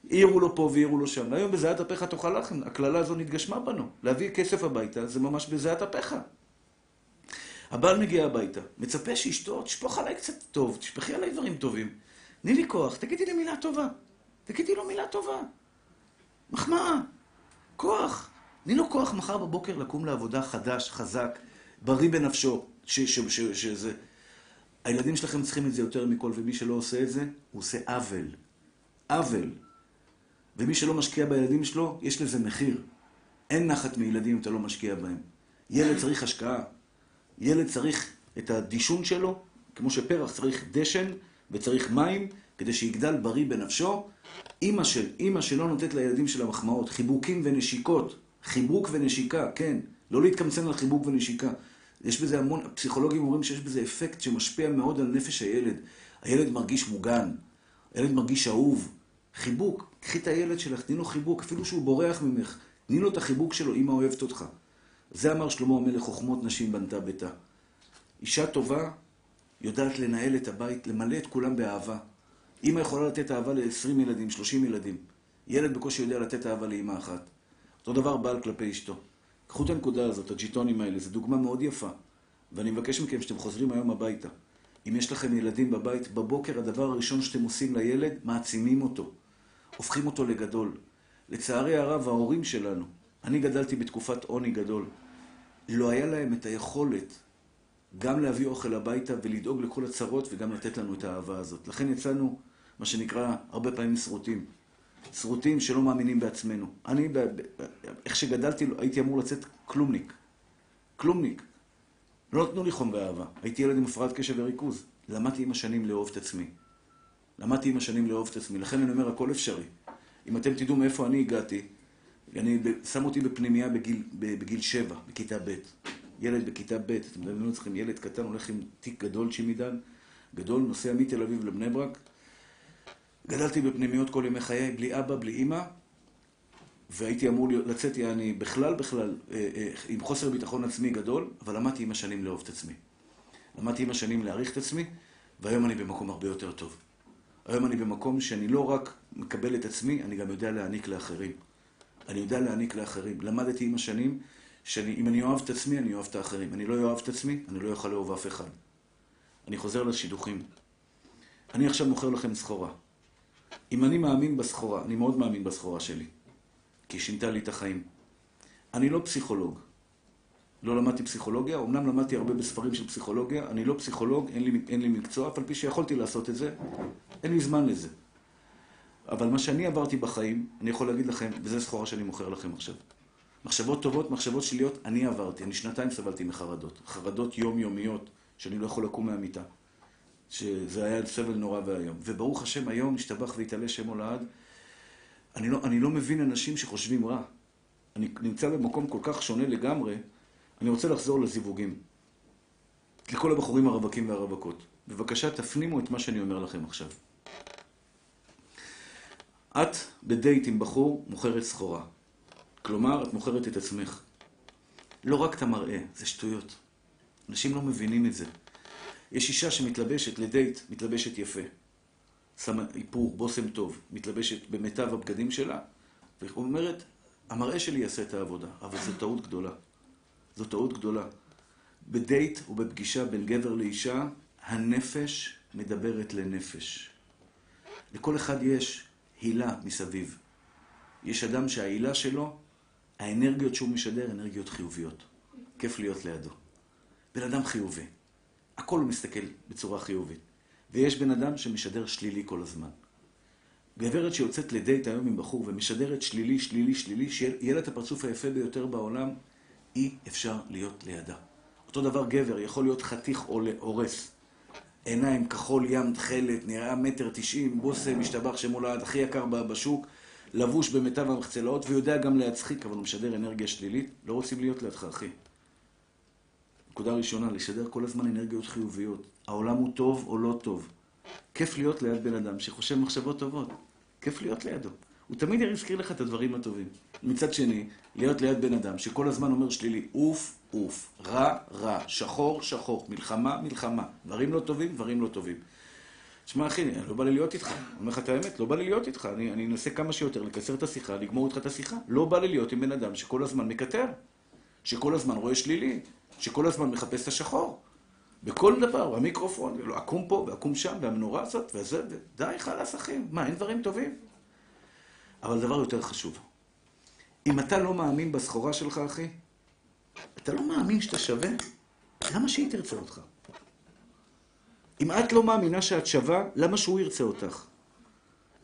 העירו לו פה והעירו לו שם. היום בזיעת אפיך תאכל לחם. הקללה הזו נתגשמה בנו. להביא כסף הביתה זה ממש בזיעת אפיך. הבעל מגיע הביתה, מצפה שאשתו תשפוך עליי קצת טוב, תשפכי עליי דברים טובים. תני לי כוח, תגידי לי מילה טובה. תגידי לו מילה טובה. מחמאה, כוח. תני לו כוח מחר בבוקר לקום לעבודה חדש, חזק, בריא בנפשו, שזה... הילדים שלכם צריכים את זה יותר מכל, ומי שלא עושה את זה, הוא עושה עוול. עוול. ומי שלא משקיע בילדים שלו, יש לזה מחיר. אין נחת מילדים אם אתה לא משקיע בהם. ילד צריך השקעה. ילד צריך את הדישון שלו, כמו שפרח צריך דשן וצריך מים, כדי שיגדל בריא בנפשו. אימא של, אימא שלא נותנת לילדים שלה מחמאות, חיבוקים ונשיקות. חיבוק ונשיקה, כן. לא להתקמצן על חיבוק ונשיקה. יש בזה המון, פסיכולוגים אומרים שיש בזה אפקט שמשפיע מאוד על נפש הילד. הילד מרגיש מוגן, הילד מרגיש אהוב. חיבוק, קחי את הילד שלך, תני לו חיבוק, אפילו שהוא בורח ממך, תני לו את החיבוק שלו, אמא אוהבת אותך. זה אמר שלמה המלך, חוכמות נשים בנתה ביתה. אישה טובה יודעת לנהל את הבית, למלא את כולם באהבה. אמא יכולה לתת אהבה ל-20 ילדים, 30 ילדים. ילד בקושי יודע לתת אהבה לאמא אחת. אותו דבר בעל כלפי אשתו. קחו את הנקודה הזאת, הג'יטונים האלה, זו דוגמה מאוד יפה. ואני מבקש מכם שאתם חוזרים היום הביתה. אם יש לכם ילדים בבית, בבוקר הדבר הראשון שאתם עושים לילד, מעצימים אותו. הופכים אותו לגדול. לצערי הרב, ההורים שלנו, אני גדלתי בתקופת עוני גדול, לא היה להם את היכולת גם להביא אוכל הביתה ולדאוג לכל הצרות וגם לתת לנו את האהבה הזאת. לכן יצאנו, מה שנקרא, הרבה פעמים שרוטים. שרוטים שלא מאמינים בעצמנו. אני, איך שגדלתי, הייתי אמור לצאת כלומניק. כלומניק. לא נתנו לי חום ואהבה. הייתי ילד עם הפרעת קשב וריכוז. למדתי עם השנים לאהוב את עצמי. למדתי עם השנים לאהוב את עצמי. לכן אני אומר, הכל אפשרי. אם אתם תדעו מאיפה אני הגעתי, אני, שם אותי בפנימייה בגיל, בגיל שבע, בכיתה ב'. ילד בכיתה ב', אתם יודעים, לא צריכים, ילד קטן הולך עם תיק גדול צ'ימידן, גדול, נוסע מתל אביב לבני ברק. גדלתי בפנימיות כל ימי חיי, בלי אבא, בלי אימא, והייתי אמור לצאת, יעני, בכלל, בכלל, אה, אה, עם חוסר ביטחון עצמי גדול, אבל למדתי עם השנים לאהוב את עצמי. למדתי עם השנים להעריך את עצמי, והיום אני במקום הרבה יותר טוב. היום אני במקום שאני לא רק מקבל את עצמי, אני גם יודע להעניק לאחרים. אני יודע להעניק לאחרים. למדתי עם השנים שאם אני אוהב את עצמי, אני אוהב את האחרים. אני לא אוהב את עצמי, אני לא אוכל לאהוב אף אחד. אני חוזר לשידוכים. אני עכשיו מוכר לכם סחורה. אם אני מאמין בסחורה, אני מאוד מאמין בסחורה שלי, כי היא שינתה לי את החיים. אני לא פסיכולוג. לא למדתי פסיכולוגיה, אמנם למדתי הרבה בספרים של פסיכולוגיה, אני לא פסיכולוג, אין לי, אין לי מקצוע, אף על פי שיכולתי לעשות את זה, אין לי זמן לזה. אבל מה שאני עברתי בחיים, אני יכול להגיד לכם, וזו סחורה שאני מוכר לכם עכשיו. מחשבות טובות, מחשבות שליליות, אני עברתי. אני שנתיים סבלתי מחרדות. חרדות יומיומיות, שאני לא יכול לקום מהמיטה. שזה היה סבל נורא ואיום. וברוך השם, היום, השתבח והתעלה שם הולד, אני לא, אני לא מבין אנשים שחושבים רע. אני נמצא במקום כל כך שונה לגמרי, אני רוצה לחזור לזיווגים. לכל הבחורים הרווקים והרווקות. בבקשה, תפנימו את מה שאני אומר לכם עכשיו. את בדייט עם בחור מוכרת סחורה. כלומר, את מוכרת את עצמך. לא רק את המראה, זה שטויות. אנשים לא מבינים את זה. יש אישה שמתלבשת לדייט, מתלבשת יפה. שמה איפור, בושם טוב, מתלבשת במיטב הבגדים שלה, ואומרת, המראה שלי יעשה את העבודה, אבל זו טעות גדולה. זו טעות גדולה. בדייט ובפגישה בין גבר לאישה, הנפש מדברת לנפש. לכל אחד יש הילה מסביב. יש אדם שההילה שלו, האנרגיות שהוא משדר, אנרגיות חיוביות. כיף להיות לידו. בן אדם חיובי. הכל הוא מסתכל בצורה חיובית. ויש בן אדם שמשדר שלילי כל הזמן. גברת שיוצאת לדייט היום עם בחור ומשדרת שלילי, שלילי, שלילי, שיהיה לה את הפרצוף היפה ביותר בעולם, אי אפשר להיות לידה. אותו דבר גבר, יכול להיות חתיך הורס. עיניים, כחול ים, תכלת, נראה מטר תשעים, בושם, משתבח שמולד, הכי יקר בשוק, לבוש במיטב המחלצות, ויודע גם להצחיק, אבל הוא משדר אנרגיה שלילית, לא רוצים להיות לידך, אחי. נקודה ראשונה, לשדר כל הזמן אנרגיות חיוביות. העולם הוא טוב או לא טוב. כיף להיות ליד בן אדם שחושב מחשבות טובות. כיף להיות לידו. הוא תמיד יזכיר לך את הדברים הטובים. מצד שני, להיות ליד בן אדם שכל הזמן אומר שלילי, אוף, אוף, רע, רע, שחור, שחור, מלחמה, מלחמה, דברים לא טובים, דברים לא טובים. תשמע אחי, לא בא לי להיות איתך. אני אומר לך את האמת, לא בא לי להיות איתך. אני, אני אנסה כמה שיותר לקצר את השיחה, לגמור איתך את השיחה. לא בא לי להיות עם בן אדם שכל הזמן מקטר, שכל הזמן רואה שלילי, שכל הזמן מחפש את השחור. בכל דבר, המיקרופון, עקום פה ועקום שם, והמנורה הזאת, וזה, די, חלאס אחים. מה, אין דברים טובים? אבל דבר יותר חשוב. אם אתה לא מאמין בסחורה שלך, אחי, אתה לא מאמין שאתה שווה, למה שהיא תרצה אותך? אם את לא מאמינה שאת שווה, למה שהוא ירצה אותך?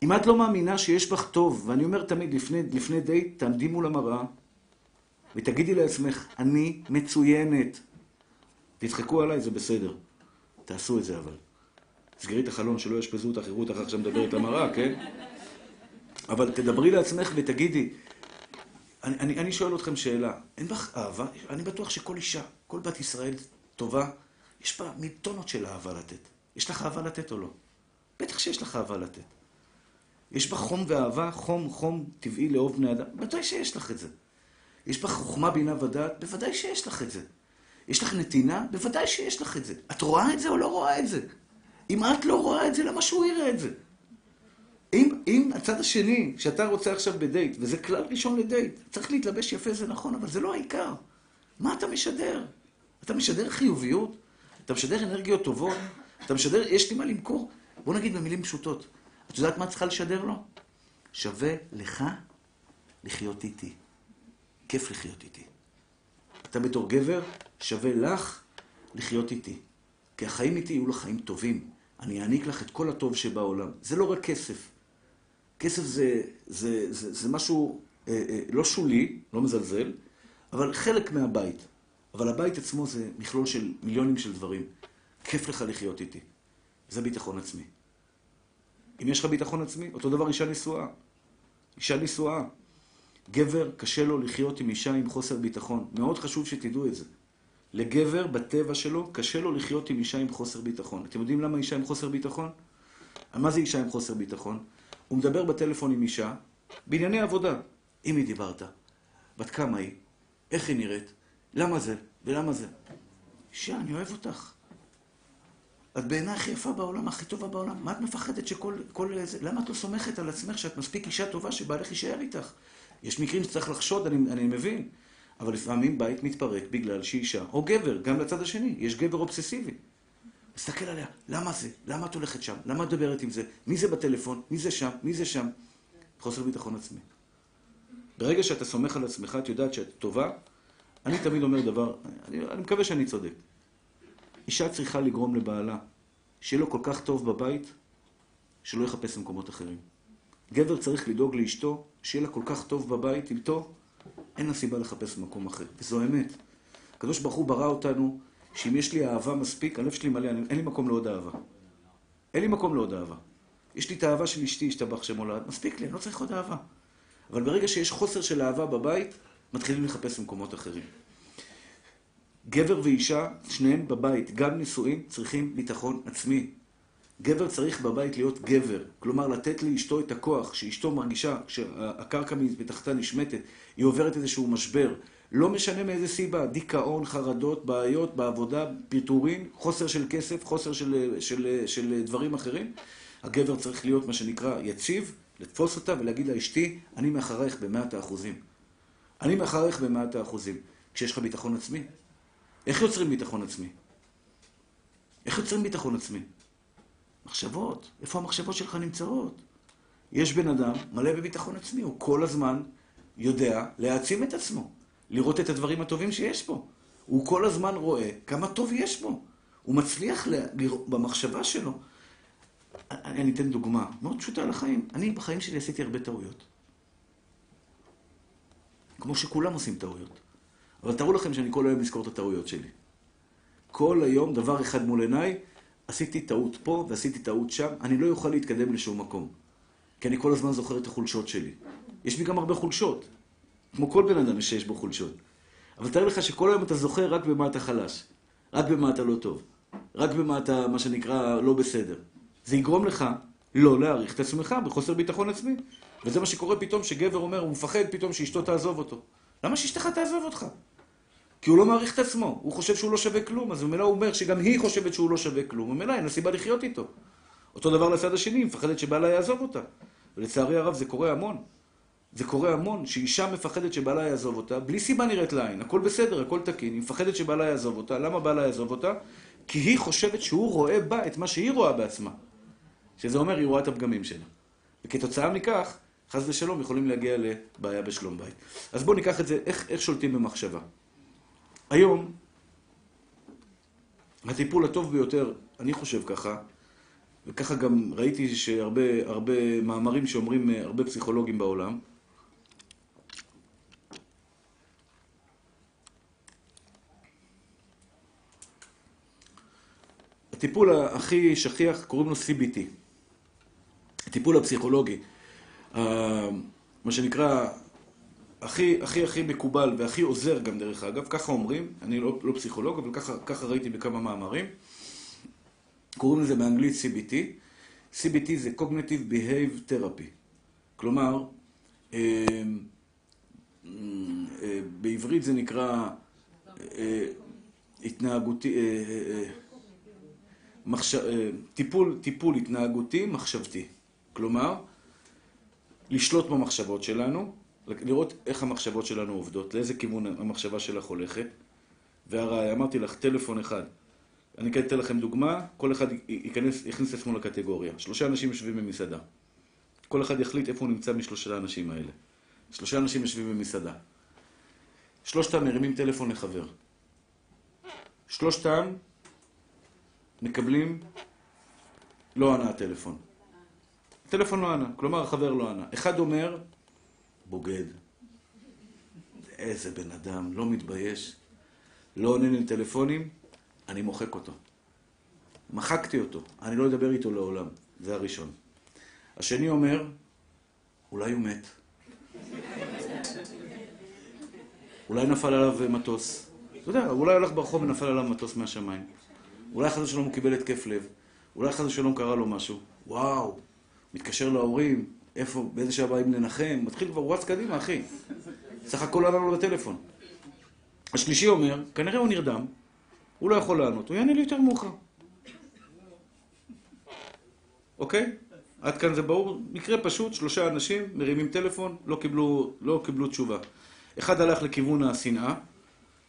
אם את לא מאמינה שיש בך טוב, ואני אומר תמיד, לפני, לפני דייט, תעמדי מול המראה, ותגידי לעצמך, אני מצוינת. תצחקו עליי, זה בסדר. תעשו את זה אבל. סגרי את החלון, שלא יאשפזו אותך, יראו אותך עכשיו מדברת למראה, כן? אבל תדברי לעצמך ותגידי, אני, אני, אני שואל אתכם שאלה, אין בך אהבה? אני בטוח שכל אישה, כל בת ישראל טובה, יש בה מטונות של אהבה לתת. יש לך אהבה לתת או לא? בטח שיש לך אהבה לתת. יש בה חום ואהבה, חום, חום טבעי לאהוב בני אדם? בוודאי שיש לך את זה. יש בך חוכמה, בינה ודעת? בוודאי שיש לך את זה. יש לך נתינה? בוודאי שיש לך את זה. את רואה את זה או לא רואה את זה? אם את לא רואה את זה, למה שהוא יראה את זה? אם, הצד השני, שאתה רוצה עכשיו בדייט, וזה כלל ראשון לדייט, צריך להתלבש יפה, זה נכון, אבל זה לא העיקר. מה אתה משדר? אתה משדר חיוביות? אתה משדר אנרגיות טובות? אתה משדר, יש לי מה למכור? בוא נגיד במילים פשוטות. את יודעת מה צריכה לשדר לו? שווה לך לחיות איתי. כיף לחיות איתי. אתה בתור גבר, שווה לך לחיות איתי. כי החיים איתי יהיו לך חיים טובים. אני אעניק לך את כל הטוב שבעולם. זה לא רק כסף. כסף זה, זה, זה, זה משהו אה, אה, לא שולי, לא מזלזל, אבל חלק מהבית. אבל הבית עצמו זה מכלול של מיליונים של דברים. כיף לך לחיות איתי. זה ביטחון עצמי. אם יש לך ביטחון עצמי, אותו דבר אישה נשואה. אישה נשואה. גבר, קשה לו לחיות עם אישה עם חוסר ביטחון. מאוד חשוב שתדעו את זה. לגבר, בטבע שלו, קשה לו לחיות עם אישה עם חוסר ביטחון. אתם יודעים למה אישה עם חוסר ביטחון? מה זה אישה עם חוסר ביטחון? הוא מדבר בטלפון עם אישה, בענייני עבודה. עם מי דיברת? בת כמה היא? איך היא נראית? למה זה? ולמה זה? אישה, אני אוהב אותך. את בעיניי הכי יפה בעולם, הכי טובה בעולם. מה את מפחדת שכל... כל זה... למה את לא סומכת על עצמך שאת מספיק אישה טובה שבעלך יישאר איתך? יש מקרים שצריך לחשוד, אני, אני מבין. אבל לפעמים בית מתפרק בגלל שאישה, או גבר, גם לצד השני, יש גבר אובססיבי. מסתכל עליה, למה זה? למה את הולכת שם? למה את מדברת עם זה? מי זה בטלפון? מי זה שם? מי זה שם? חוסר ביטחון עצמי. ברגע שאתה סומך על עצמך, את יודעת שאת טובה, אני תמיד אומר דבר, אני, אני מקווה שאני צודק. אישה צריכה לגרום לבעלה שיהיה לו כל כך טוב בבית, שלא יחפש במקומות אחרים. גבר צריך לדאוג לאשתו, שיהיה לה כל כך טוב בבית איתו, אין לה סיבה לחפש במקום אחר. וזו אמת. הקדוש ברוך הוא ברא אותנו, שאם יש לי אהבה מספיק, הלב שלי מלא, אין לי מקום לעוד אהבה. אין לי מקום לעוד אהבה. יש לי את האהבה של אשתי, השתבח שמולד, מספיק לי, אני לא צריך עוד אהבה. אבל ברגע שיש חוסר של אהבה בבית, מתחילים לחפש במקומות אחרים. גבר ואישה, שניהם בבית, גם נשואים, צריכים ביטחון עצמי. גבר צריך בבית להיות גבר, כלומר לתת לאשתו את הכוח, שאשתו מרגישה, כשהקרקע מתחתה נשמטת, היא עוברת איזשהו משבר, לא משנה מאיזה סיבה, דיכאון, חרדות, בעיות בעבודה, פיטורין, חוסר של כסף, חוסר של, של, של דברים אחרים. הגבר צריך להיות מה שנקרא יציב, לתפוס אותה ולהגיד לה, אשתי, אני מאחורייך במאת האחוזים. אני מאחורייך במאת האחוזים. כשיש לך ביטחון עצמי. איך יוצרים ביטחון עצמי? איך יוצרים ביטחון עצמי? מחשבות. איפה המחשבות שלך נמצאות? יש בן אדם מלא בביטחון עצמי, הוא כל הזמן יודע להעצים את עצמו, לראות את הדברים הטובים שיש בו. הוא כל הזמן רואה כמה טוב יש בו. הוא מצליח לראות במחשבה שלו. אני אתן דוגמה מאוד פשוטה לחיים. אני בחיים שלי עשיתי הרבה טעויות. כמו שכולם עושים טעויות. אבל תארו לכם שאני כל היום אזכור את הטעויות שלי. כל היום, דבר אחד מול עיניי, עשיתי טעות פה ועשיתי טעות שם, אני לא אוכל להתקדם לשום מקום. כי אני כל הזמן זוכר את החולשות שלי. יש לי גם הרבה חולשות. כמו כל בן אדם שיש בו חולשות. אבל תאר לך שכל היום אתה זוכר רק במה אתה חלש. רק במה אתה לא טוב. רק במה אתה, מה שנקרא, לא בסדר. זה יגרום לך לא להעריך את עצמך בחוסר ביטחון עצמי. וזה מה שקורה פתאום שגבר אומר, הוא מפחד פתאום שאשתו תעזוב אותו. למה שאשתך תעזוב אותך? כי הוא לא מעריך את עצמו, הוא חושב שהוא לא שווה כלום, אז ממילא הוא אומר שגם היא חושבת שהוא לא שווה כלום, ממילא אין לה סיבה לחיות איתו. אותו דבר לצד השני, היא מפחדת שבעלה יעזוב אותה. ולצערי הרב זה קורה המון. זה קורה המון, שאישה מפחדת שבעלה יעזוב אותה, בלי סיבה נראית לעין, הכל בסדר, הכל תקין, היא מפחדת שבעלה יעזוב אותה, למה בעלה יעזוב אותה? כי היא חושבת שהוא רואה בה את מה שהיא רואה בעצמה. שזה אומר, היא רואה את הפגמים שלה. וכתוצאה מכך, חס ושלום, יכולים להגיע לבעיה בשלום בית. אז בואו ניקח את זה, איך, איך שולטים במחשבה. היום, הטיפול הטוב ביותר, אני חושב ככה, וככה גם ראיתי שהרבה הרבה מאמרים שאומרים הרבה פסיכולוגים בעולם, הטיפול הכי שכיח קוראים לו CBT, הטיפול הפסיכולוגי, מה שנקרא הכי, הכי הכי מקובל והכי עוזר גם דרך אגב, ככה אומרים, אני לא, לא פסיכולוג, אבל ככה, ככה ראיתי בכמה מאמרים. קוראים לזה באנגלית CBT. CBT זה Cognitive Behave Therapy. כלומר, אה, אה, בעברית זה נקרא אה, התנהגותי, מחש... טיפול, טיפול התנהגותי מחשבתי. כלומר, לשלוט במחשבות שלנו, לראות איך המחשבות שלנו עובדות, לאיזה כיוון המחשבה שלך הולכת. והראי, אמרתי לך, טלפון אחד. אני כאן אתן לכם דוגמה, כל אחד ייכנס, יכניס את עצמו לקטגוריה. שלושה אנשים יושבים במסעדה. כל אחד יחליט איפה הוא נמצא משלושה האנשים האלה. שלושה אנשים יושבים במסעדה. שלושתם מרימים טלפון לחבר. שלושתם מקבלים, לא ענה הטלפון. הטלפון לא ענה, כלומר החבר לא ענה. אחד אומר, בוגד. איזה בן אדם, לא מתבייש. לא עונה לי טלפונים, אני מוחק אותו. מחקתי אותו, אני לא אדבר איתו לעולם. זה הראשון. השני אומר, אולי הוא מת. אולי נפל עליו מטוס. אתה יודע, אולי הלך ברחוב ונפל עליו מטוס מהשמיים. אולי חס ושלום הוא קיבל התקף לב. אולי חס ושלום קרה לו משהו. וואו, מתקשר להורים, איפה, באיזה שעה באים לנחם, מתחיל כבר, הוא רץ קדימה, אחי. סך הכל עלה לו לטלפון. השלישי אומר, כנראה הוא נרדם, הוא לא יכול לענות, הוא יענה לי יותר מאוחר. אוקיי? עד כאן זה ברור? מקרה פשוט, שלושה אנשים מרימים טלפון, לא קיבלו, לא קיבלו תשובה. אחד הלך לכיוון השנאה,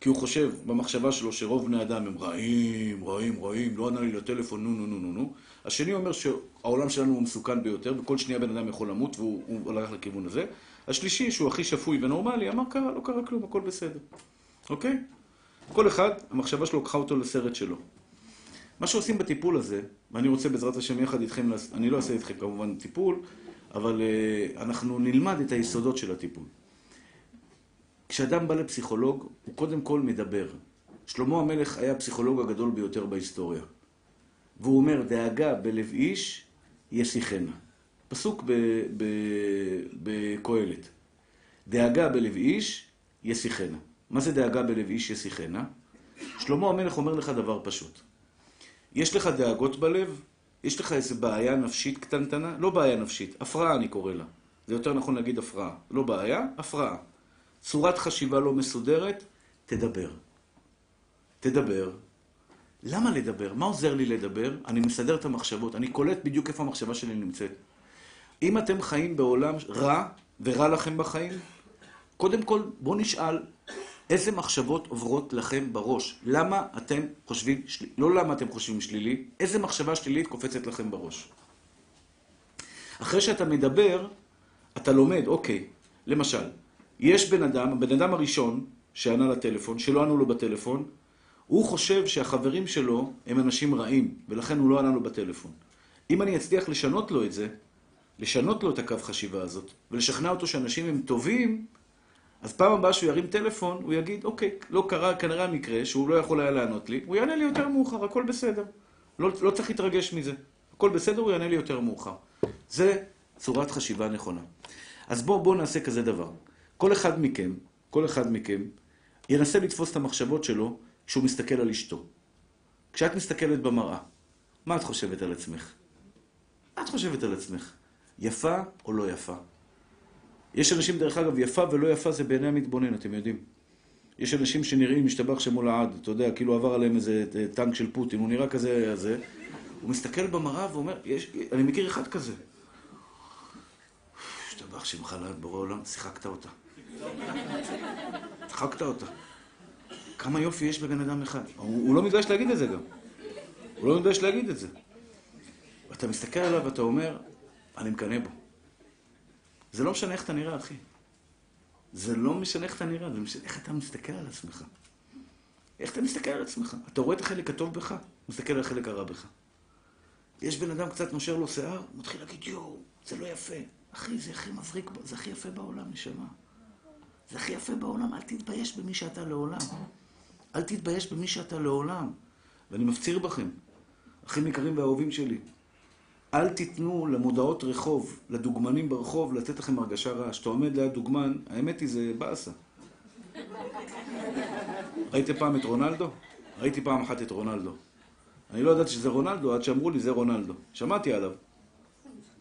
כי הוא חושב במחשבה שלו שרוב בני אדם הם רעים, רעים, רעים, לא ענה לי לטלפון, נו, נו, נו, נו, נו. השני אומר שהעולם שלנו הוא מסוכן ביותר, וכל שנייה בן אדם יכול למות, והוא הלך לכיוון הזה. השלישי, שהוא הכי שפוי ונורמלי, אמר, קרה, לא קרה כלום, הכל בסדר. אוקיי? כל אחד, המחשבה שלו לקחה אותו לסרט שלו. מה שעושים בטיפול הזה, ואני רוצה בעזרת השם יחד איתכם, אני לא אעשה איתכם כמובן טיפול, אבל uh, אנחנו נלמד את היסודות של הטיפול. כשאדם בא לפסיכולוג, הוא קודם כל מדבר. שלמה המלך היה הפסיכולוג הגדול ביותר בהיסטוריה. והוא אומר, דאגה בלב איש ישיחנה. פסוק בקהלת. דאגה בלב איש ישיחנה. מה זה דאגה בלב איש ישיחנה? שלמה המלך אומר לך דבר פשוט. יש לך דאגות בלב? יש לך איזו בעיה נפשית קטנטנה? לא בעיה נפשית, הפרעה אני קורא לה. זה יותר נכון להגיד הפרעה. לא בעיה, הפרעה. צורת חשיבה לא מסודרת, תדבר. תדבר. למה לדבר? מה עוזר לי לדבר? אני מסדר את המחשבות, אני קולט בדיוק איפה המחשבה שלי נמצאת. אם אתם חיים בעולם רע, ורע לכם בחיים, קודם כל בואו נשאל איזה מחשבות עוברות לכם בראש. למה אתם חושבים, של... לא למה אתם חושבים שלילי, איזה מחשבה שלילית קופצת לכם בראש. אחרי שאתה מדבר, אתה לומד, אוקיי, למשל, יש בן אדם, הבן אדם הראשון שענה לטלפון, שלא ענו לו בטלפון, הוא חושב שהחברים שלו הם אנשים רעים, ולכן הוא לא ענה לו בטלפון. אם אני אצליח לשנות לו את זה, לשנות לו את הקו חשיבה הזאת, ולשכנע אותו שאנשים הם טובים, אז פעם הבאה שהוא ירים טלפון, הוא יגיד, אוקיי, לא קרה כנראה המקרה שהוא לא יכול היה לענות לי, הוא יענה לי יותר מאוחר, הכל בסדר. לא, לא צריך להתרגש מזה. הכל בסדר, הוא יענה לי יותר מאוחר. זה צורת חשיבה נכונה. אז בואו בוא נעשה כזה דבר. כל אחד מכם, כל אחד מכם, ינסה לתפוס את המחשבות שלו כשהוא מסתכל על אשתו. כשאת מסתכלת במראה, מה את חושבת על עצמך? מה את חושבת על עצמך? יפה או לא יפה? יש אנשים, דרך אגב, יפה ולא יפה זה בעיני המתבונן, אתם יודעים. יש אנשים שנראים משתבח שמו לעד, אתה יודע, כאילו עבר עליהם איזה טנק של פוטין, הוא נראה כזה, הזה. הוא מסתכל במראה ואומר, יש, אני מכיר אחד כזה. השתבח שמך לעד בורא עולם, שיחקת אותה. שיחקת אותה. כמה יופי יש בבן אדם אחד. הוא, הוא לא מתבייש להגיד את זה גם. הוא לא מתבייש להגיד את זה. ואתה מסתכל עליו ואתה אומר, אני מקנא בו. זה לא משנה איך אתה נראה, אחי. זה לא משנה איך אתה נראה, זה משנה איך אתה מסתכל על עצמך. איך אתה מסתכל על עצמך? אתה רואה את החלק הטוב בך, מסתכל על החלק הרע בך. יש בן אדם קצת נושר לו שיער, מתחיל להגיד, יואו, זה לא יפה. אחי, זה הכי מבריק, זה הכי יפה בעולם, נשמה. זה הכי יפה בעולם, אל תתבייש במי שאתה לעולם. אל תתבייש במי שאתה לעולם. ואני מפציר בכם, אחים יקרים ואהובים שלי, אל תיתנו למודעות רחוב, לדוגמנים ברחוב, לתת לכם הרגשה רעה. כשאתה עומד ליד דוגמן, האמת היא, זה באסה. ראיתי פעם את רונלדו? ראיתי פעם אחת את רונלדו. אני לא ידעתי שזה רונלדו, עד שאמרו לי, זה רונלדו. שמעתי עליו.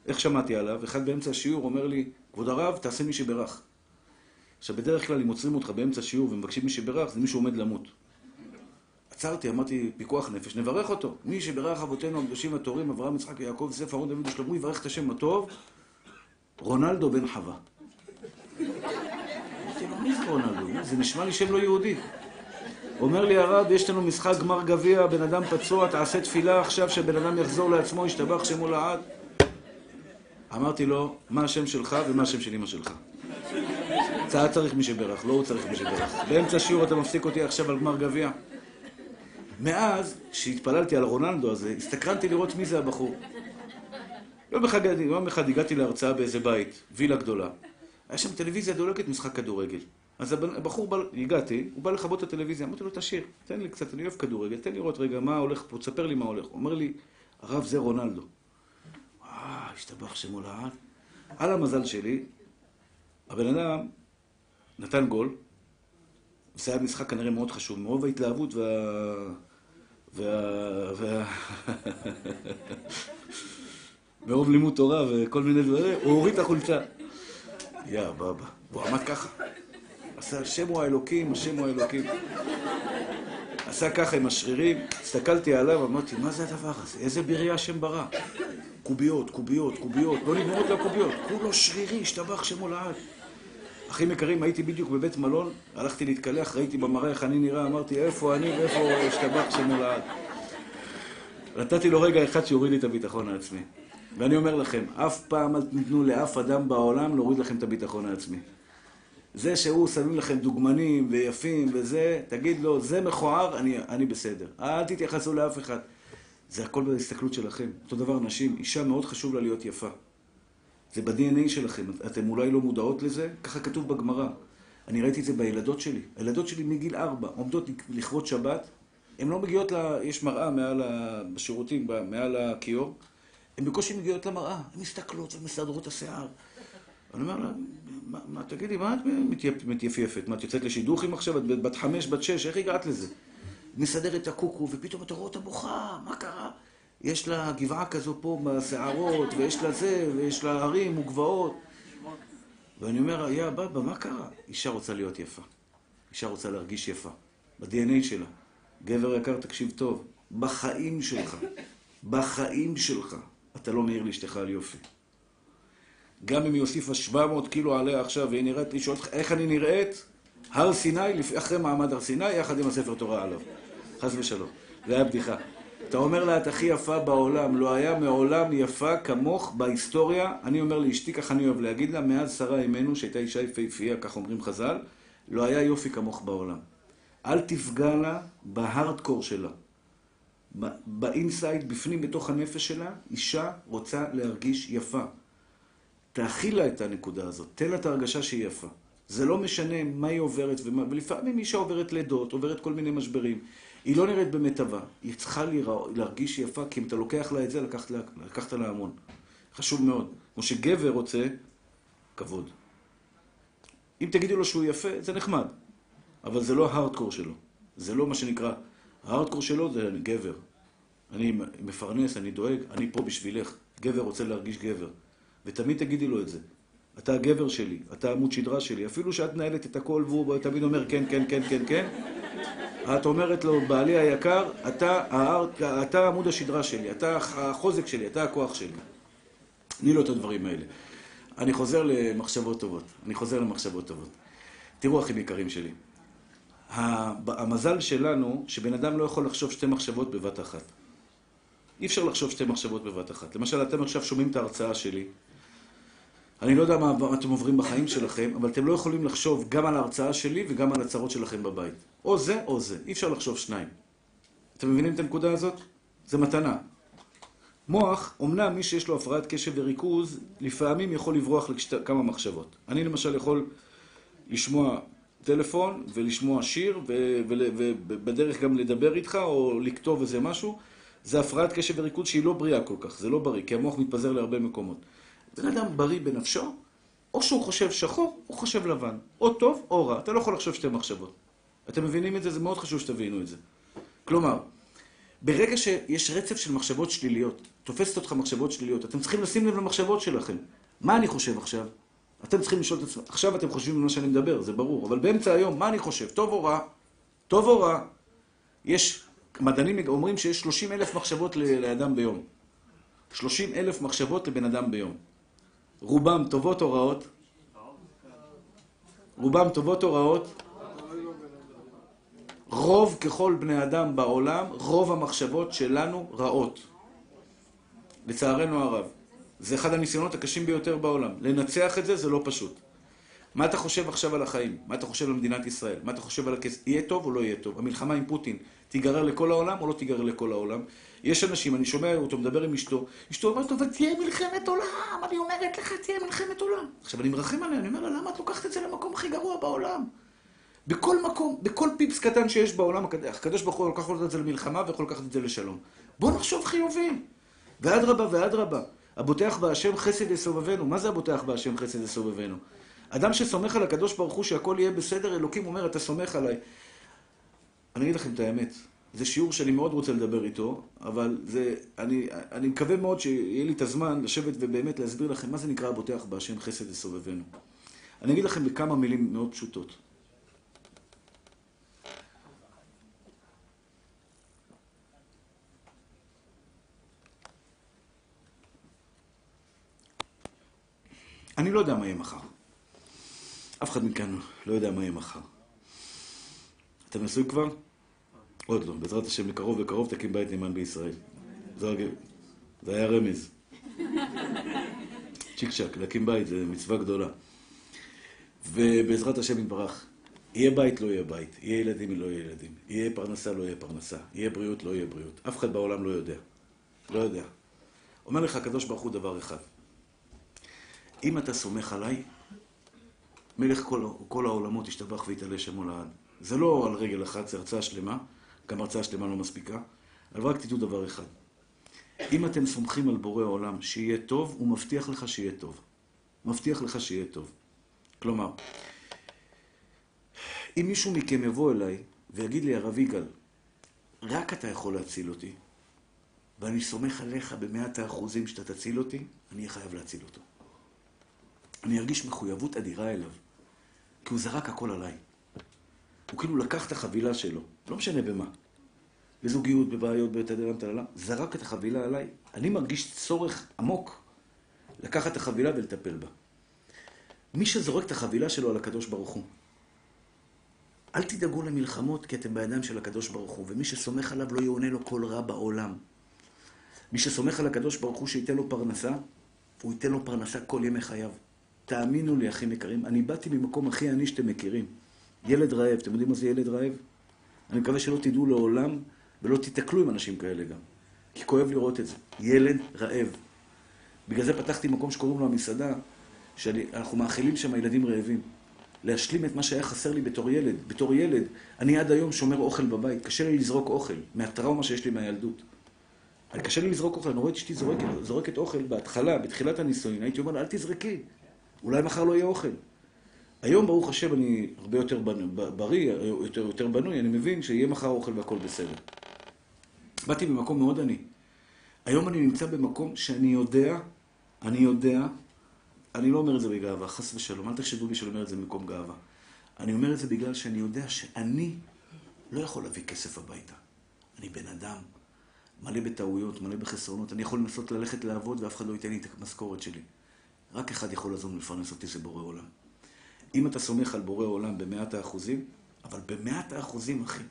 איך שמעתי עליו? אחד באמצע השיעור אומר לי, כבוד הרב, תעשה מי שברך. עכשיו, בדרך כלל, אם עוצרים אותך באמצע השיעור ומבקשים מי שברך, זה מי שעומד למות. עצרתי, אמרתי, פיקוח נפש, נברך אותו. מי שברך אבותינו הקדושים הטהורים, אברהם, יצחק ויעקב, יוסף, אהרון, דוד ושלמה, יברך את השם הטוב, רונלדו בן חווה. מי זה רונלדו? זה נשמע לי שם לא יהודי. אומר לי הרב, יש לנו משחק גמר גביע, בן אדם פצוע, תעשה תפילה עכשיו שבן אדם יחזור לעצמו, ישתבח שמו לעד. אמרתי לו, מה השם שלך ומה השם של אמא שלך? אתה צריך מי שברך, לא הוא צריך מי שברך. באמצע השיעור אתה מפסיק אותי עכשיו על גמר גביע. מאז שהתפללתי על רונלדו הזה, הסתקרנתי לראות מי זה הבחור. יום אחד, יום אחד הגעתי להרצאה באיזה בית, וילה גדולה. היה שם טלוויזיה דולקת, משחק כדורגל. אז הבחור בא, הגעתי, הוא בא לכבות את הטלוויזיה, אמרתי לו, תשאיר, תן לי קצת, אני אוהב כדורגל, תן לי לראות רגע מה הולך פה, תספר לי מה הולך. הוא אומר לי, הרב, זה רונלדו. וואו, השתבח שמו לעד. על המזל שלי, הבן אדם נתן גול, זה היה משחק כנראה מאוד חשוב, מרוב ההתלהבות וה... וה... וה... מרוב לימוד תורה וכל מיני דברים, הוא הוריד את החולצה. יא בבא, הוא עמד ככה. עשה, השם הוא האלוקים, השם הוא האלוקים. עשה ככה עם השרירים, הסתכלתי עליו, אמרתי, מה זה הדבר הזה? איזה בריאה השם ברא? קוביות, קוביות, קוביות, לא נגמרות לו קוביות. כולו שרירי, השתבח שמו לעד. אחים יקרים, הייתי בדיוק בבית מלון, הלכתי להתקלח, ראיתי במראה איך אני נראה, אמרתי, איפה אני ואיפה השתבח שמולד. נתתי לו רגע אחד שיוריד לי את הביטחון העצמי. ואני אומר לכם, אף פעם אל תיתנו לאף אדם בעולם להוריד לכם את הביטחון העצמי. זה שהוא שמים לכם דוגמנים ויפים וזה, תגיד לו, זה מכוער, אני, אני בסדר. אל תתייחסו לאף אחד. זה הכל בהסתכלות שלכם. אותו דבר נשים, אישה מאוד חשוב לה להיות יפה. זה ב-DNA שלכם, אתם אולי לא מודעות לזה, ככה כתוב בגמרא. אני ראיתי את זה בילדות שלי. הילדות שלי מגיל ארבע עומדות לכבוד שבת, הן לא מגיעות ל... יש מראה מעל ה... בשירותים, מעל הכיור, הן בקושי מגיעות למראה, הן מסתכלות ומסדרות את השיער. אני אומר לה, מה, מה תגידי, מה את מתייפייפת? מה, את יוצאת לשידוכים עכשיו? את בת חמש, בת שש, איך הגעת לזה? מסדרת את הקוקו, ופתאום אתה רואה אותה בוכה, מה קרה? יש לה גבעה כזו פה בשערות, ויש לה זה, ויש לה הרים וגבעות. ואני אומר, יא בבא, מה קרה? אישה רוצה להיות יפה. אישה רוצה להרגיש יפה. ב-DNA שלה. גבר יקר, תקשיב טוב. בחיים שלך, בחיים שלך, אתה לא מעיר לאשתך על יופי. גם אם היא הוסיפה 700 קילו עליה עכשיו, והיא נראית לי, שואלת לך, איך אני נראית? הר סיני, אחרי מעמד הר סיני, יחד עם הספר תורה עליו. חס ושלום. זה היה בדיחה. אתה אומר לה, את הכי יפה בעולם, לא היה מעולם יפה כמוך בהיסטוריה. אני אומר לאשתי, ככה אני אוהב להגיד לה, מאז שרה אימנו, שהייתה אישה יפהפייה, כך אומרים חז"ל, לא היה יופי כמוך בעולם. אל תפגע לה בהארדקור שלה. באינסייד, בפנים, בתוך הנפש שלה, אישה רוצה להרגיש יפה. תאכיל לה את הנקודה הזאת, תן לה את ההרגשה שהיא יפה. זה לא משנה מה היא עוברת, ומה, ולפעמים אישה עוברת לידות, עוברת כל מיני משברים. היא לא נראית במיטבה, היא צריכה. להרגיש יפה, כי אם אתה לוקח לה את זה, לקחת, לה... לקחת לה המון. חשוב מאוד. כמו שגבר רוצה, כבוד. אם תגידו לו שהוא יפה, זה נחמד. אבל זה לא ההארדקור שלו. זה לא מה שנקרא, ההארדקור שלו זה גבר. אני מפרנס, אני דואג, אני פה בשבילך. גבר רוצה להרגיש גבר. ותמיד תגידי לו את זה. אתה הגבר שלי, אתה עמוד שדרה שלי. אפילו שאת מנהלת את הכל והוא תמיד אומר כן, כן, כן, כן, כן. את אומרת לו, בעלי היקר, אתה, אתה עמוד השדרה שלי, אתה החוזק שלי, אתה הכוח שלי. תני לו את הדברים האלה. אני חוזר למחשבות טובות. אני חוזר למחשבות טובות. תראו, אחים יקרים שלי. המזל שלנו, שבן אדם לא יכול לחשוב שתי מחשבות בבת אחת. אי אפשר לחשוב שתי מחשבות בבת אחת. למשל, אתם עכשיו שומעים את ההרצאה שלי. אני לא יודע מה אתם עוברים בחיים שלכם, אבל אתם לא יכולים לחשוב גם על ההרצאה שלי וגם על הצרות שלכם בבית. או זה או זה. אי אפשר לחשוב שניים. אתם מבינים את הנקודה הזאת? זה מתנה. מוח, אמנם מי שיש לו הפרעת קשב וריכוז, לפעמים יכול לברוח לכמה מחשבות. אני למשל יכול לשמוע טלפון ולשמוע שיר ובדרך גם לדבר איתך או לכתוב איזה משהו. זה הפרעת קשב וריכוז שהיא לא בריאה כל כך, זה לא בריא, כי המוח מתפזר להרבה מקומות. בן אדם בריא בנפשו, או שהוא חושב שחור, או חושב לבן. או טוב או רע. אתה לא יכול לחשוב שתי מחשבות. אתם מבינים את זה? זה מאוד חשוב שתבינו את זה. כלומר, ברגע שיש רצף של מחשבות שליליות, תופסת אותך מחשבות שליליות, אתם צריכים לשים לב למחשבות שלכם. מה אני חושב עכשיו? אתם צריכים לשאול את עצמכם. עכשיו אתם חושבים על מה שאני מדבר, זה ברור. אבל באמצע היום, מה אני חושב? טוב או רע? טוב או רע? יש, מדענים אומרים שיש 30 אלף מחשבות לאדם ביום. 30 אלף מחשבות לבן אדם ביום. רובם טובות או רעות? רובם טובות או רעות? רוב ככל בני אדם בעולם, רוב המחשבות שלנו רעות. לצערנו הרב. זה אחד הניסיונות הקשים ביותר בעולם. לנצח את זה זה לא פשוט. מה אתה חושב עכשיו על החיים? מה אתה חושב על מדינת ישראל? מה אתה חושב על הכסף? יהיה טוב או לא יהיה טוב? המלחמה עם פוטין תיגרר לכל העולם או לא תיגרר לכל העולם? יש אנשים, אני שומע אותו מדבר עם אשתו, אשתו אומרת לו, ותהיה מלחמת עולם, אני אומרת לך, תהיה מלחמת עולם. עכשיו, אני מרחם עליה, אני אומר לה, למה את לוקחת את זה למקום הכי גרוע בעולם? בכל מקום, בכל פיפס קטן שיש בעולם, הקדוש ברוך הוא לקח את זה למלחמה ויכול לקחת את זה לשלום. בואו נחשוב חיובים. ואדרבה ואדרבה. הבוטח בהשם חסד יסובבנו. מה זה הבוטח בהשם חסד יסובבנו? אדם שסומך על הקדוש ברוך הוא שהכל יהיה בסדר, אלוקים אומר, אתה סומך עליי. אני אגיד לכם את האמת, זה שיעור שאני מאוד רוצה לדבר איתו, אבל זה, אני, אני מקווה מאוד שיהיה לי את הזמן לשבת ובאמת להסביר לכם מה זה נקרא הבוטח בהשם חסד יסובבנו. אני אגיד לכם בכמה מילים מאוד פשוטות. אני לא יודע מה יהיה מחר. אף אחד מכאן לא יודע מה יהיה מחר. אתה נשוי כבר? עוד לא. בעזרת השם, בקרוב בקרוב תקים בית נאמן בישראל. זה, היה רמז. צ'יק צ'אק, להקים בית זה מצווה גדולה. ובעזרת השם יתברך, יהיה בית, לא יהיה בית. יהיה ילדים, לא יהיה ילדים. יהיה פרנסה, לא יהיה פרנסה. יהיה בריאות, לא יהיה בריאות. אף אחד בעולם לא יודע. לא יודע. אומר לך הקדוש ברוך הוא דבר אחד. אם אתה סומך עליי, מלך כל, כל העולמות ישתבח ויתעלה שמו לעד. זה לא על רגל אחת, זה הרצאה שלמה, גם הרצאה שלמה לא מספיקה, אבל רק תדעו דבר אחד. אם אתם סומכים על בורא העולם שיהיה טוב, הוא מבטיח לך שיהיה טוב. מבטיח לך שיהיה טוב. כלומר, אם מישהו מכם יבוא אליי ויגיד לי, הרב יגאל, רק אתה יכול להציל אותי, ואני סומך עליך במאת האחוזים שאתה תציל אותי, אני אהיה חייב להציל אותו. אני ארגיש מחויבות אדירה אליו, כי הוא זרק הכל עליי. הוא כאילו לקח את החבילה שלו, לא משנה במה. בזוגיות, בבעיות, בתדרם, תללה, זרק את החבילה עליי. אני מרגיש צורך עמוק לקחת את החבילה ולטפל בה. מי שזורק את החבילה שלו על הקדוש ברוך הוא, אל תדאגו למלחמות כי אתם בידיים של הקדוש ברוך הוא, ומי שסומך עליו לא יעונה לו כל רע בעולם. מי שסומך על הקדוש ברוך הוא שייתן לו פרנסה, הוא ייתן לו פרנסה כל ימי חייו. תאמינו לי, אחים יקרים, אני באתי ממקום הכי עני שאתם מכירים. ילד רעב, אתם יודעים מה זה ילד רעב? אני מקווה שלא תדעו לעולם ולא תיתקלו עם אנשים כאלה גם. כי כואב לראות את זה. ילד רעב. בגלל זה פתחתי מקום שקוראים לו המסעדה, שאנחנו מאכילים שם ילדים רעבים. להשלים את מה שהיה חסר לי בתור ילד. בתור ילד, אני עד היום שומר אוכל בבית. קשה לי לזרוק אוכל, מהטראומה שיש לי מהילדות. קשה לי לזרוק אוכל, אני רואה את אשתי זורקת, זורקת אוכל בהתחלה, בתחילת הנישואין, הייתי אומר לה, אל תזרקי, אולי מחר לא יהיה אוכל. היום, ברוך השם, אני הרבה יותר בריא, יותר, יותר בנוי, אני מבין שיהיה מחר אוכל והכל בסדר. באתי במקום מאוד עני. היום אני נמצא במקום שאני יודע, אני יודע, אני לא אומר את זה בגאווה, חס ושלום, אל תחשבו לי שאני אומר את זה במקום גאווה. אני אומר את זה בגלל שאני יודע שאני לא יכול להביא כסף הביתה. אני בן אדם, מלא בטעויות, מלא בחסרונות. אני יכול לנסות ללכת לעבוד ואף אחד לא ייתן לי את המשכורת שלי. רק אחד יכול לעזור ולפרנס אותי, זה בורא עולם. אם אתה סומך על בורא עולם במאת האחוזים, אבל במאת האחוזים, אחי,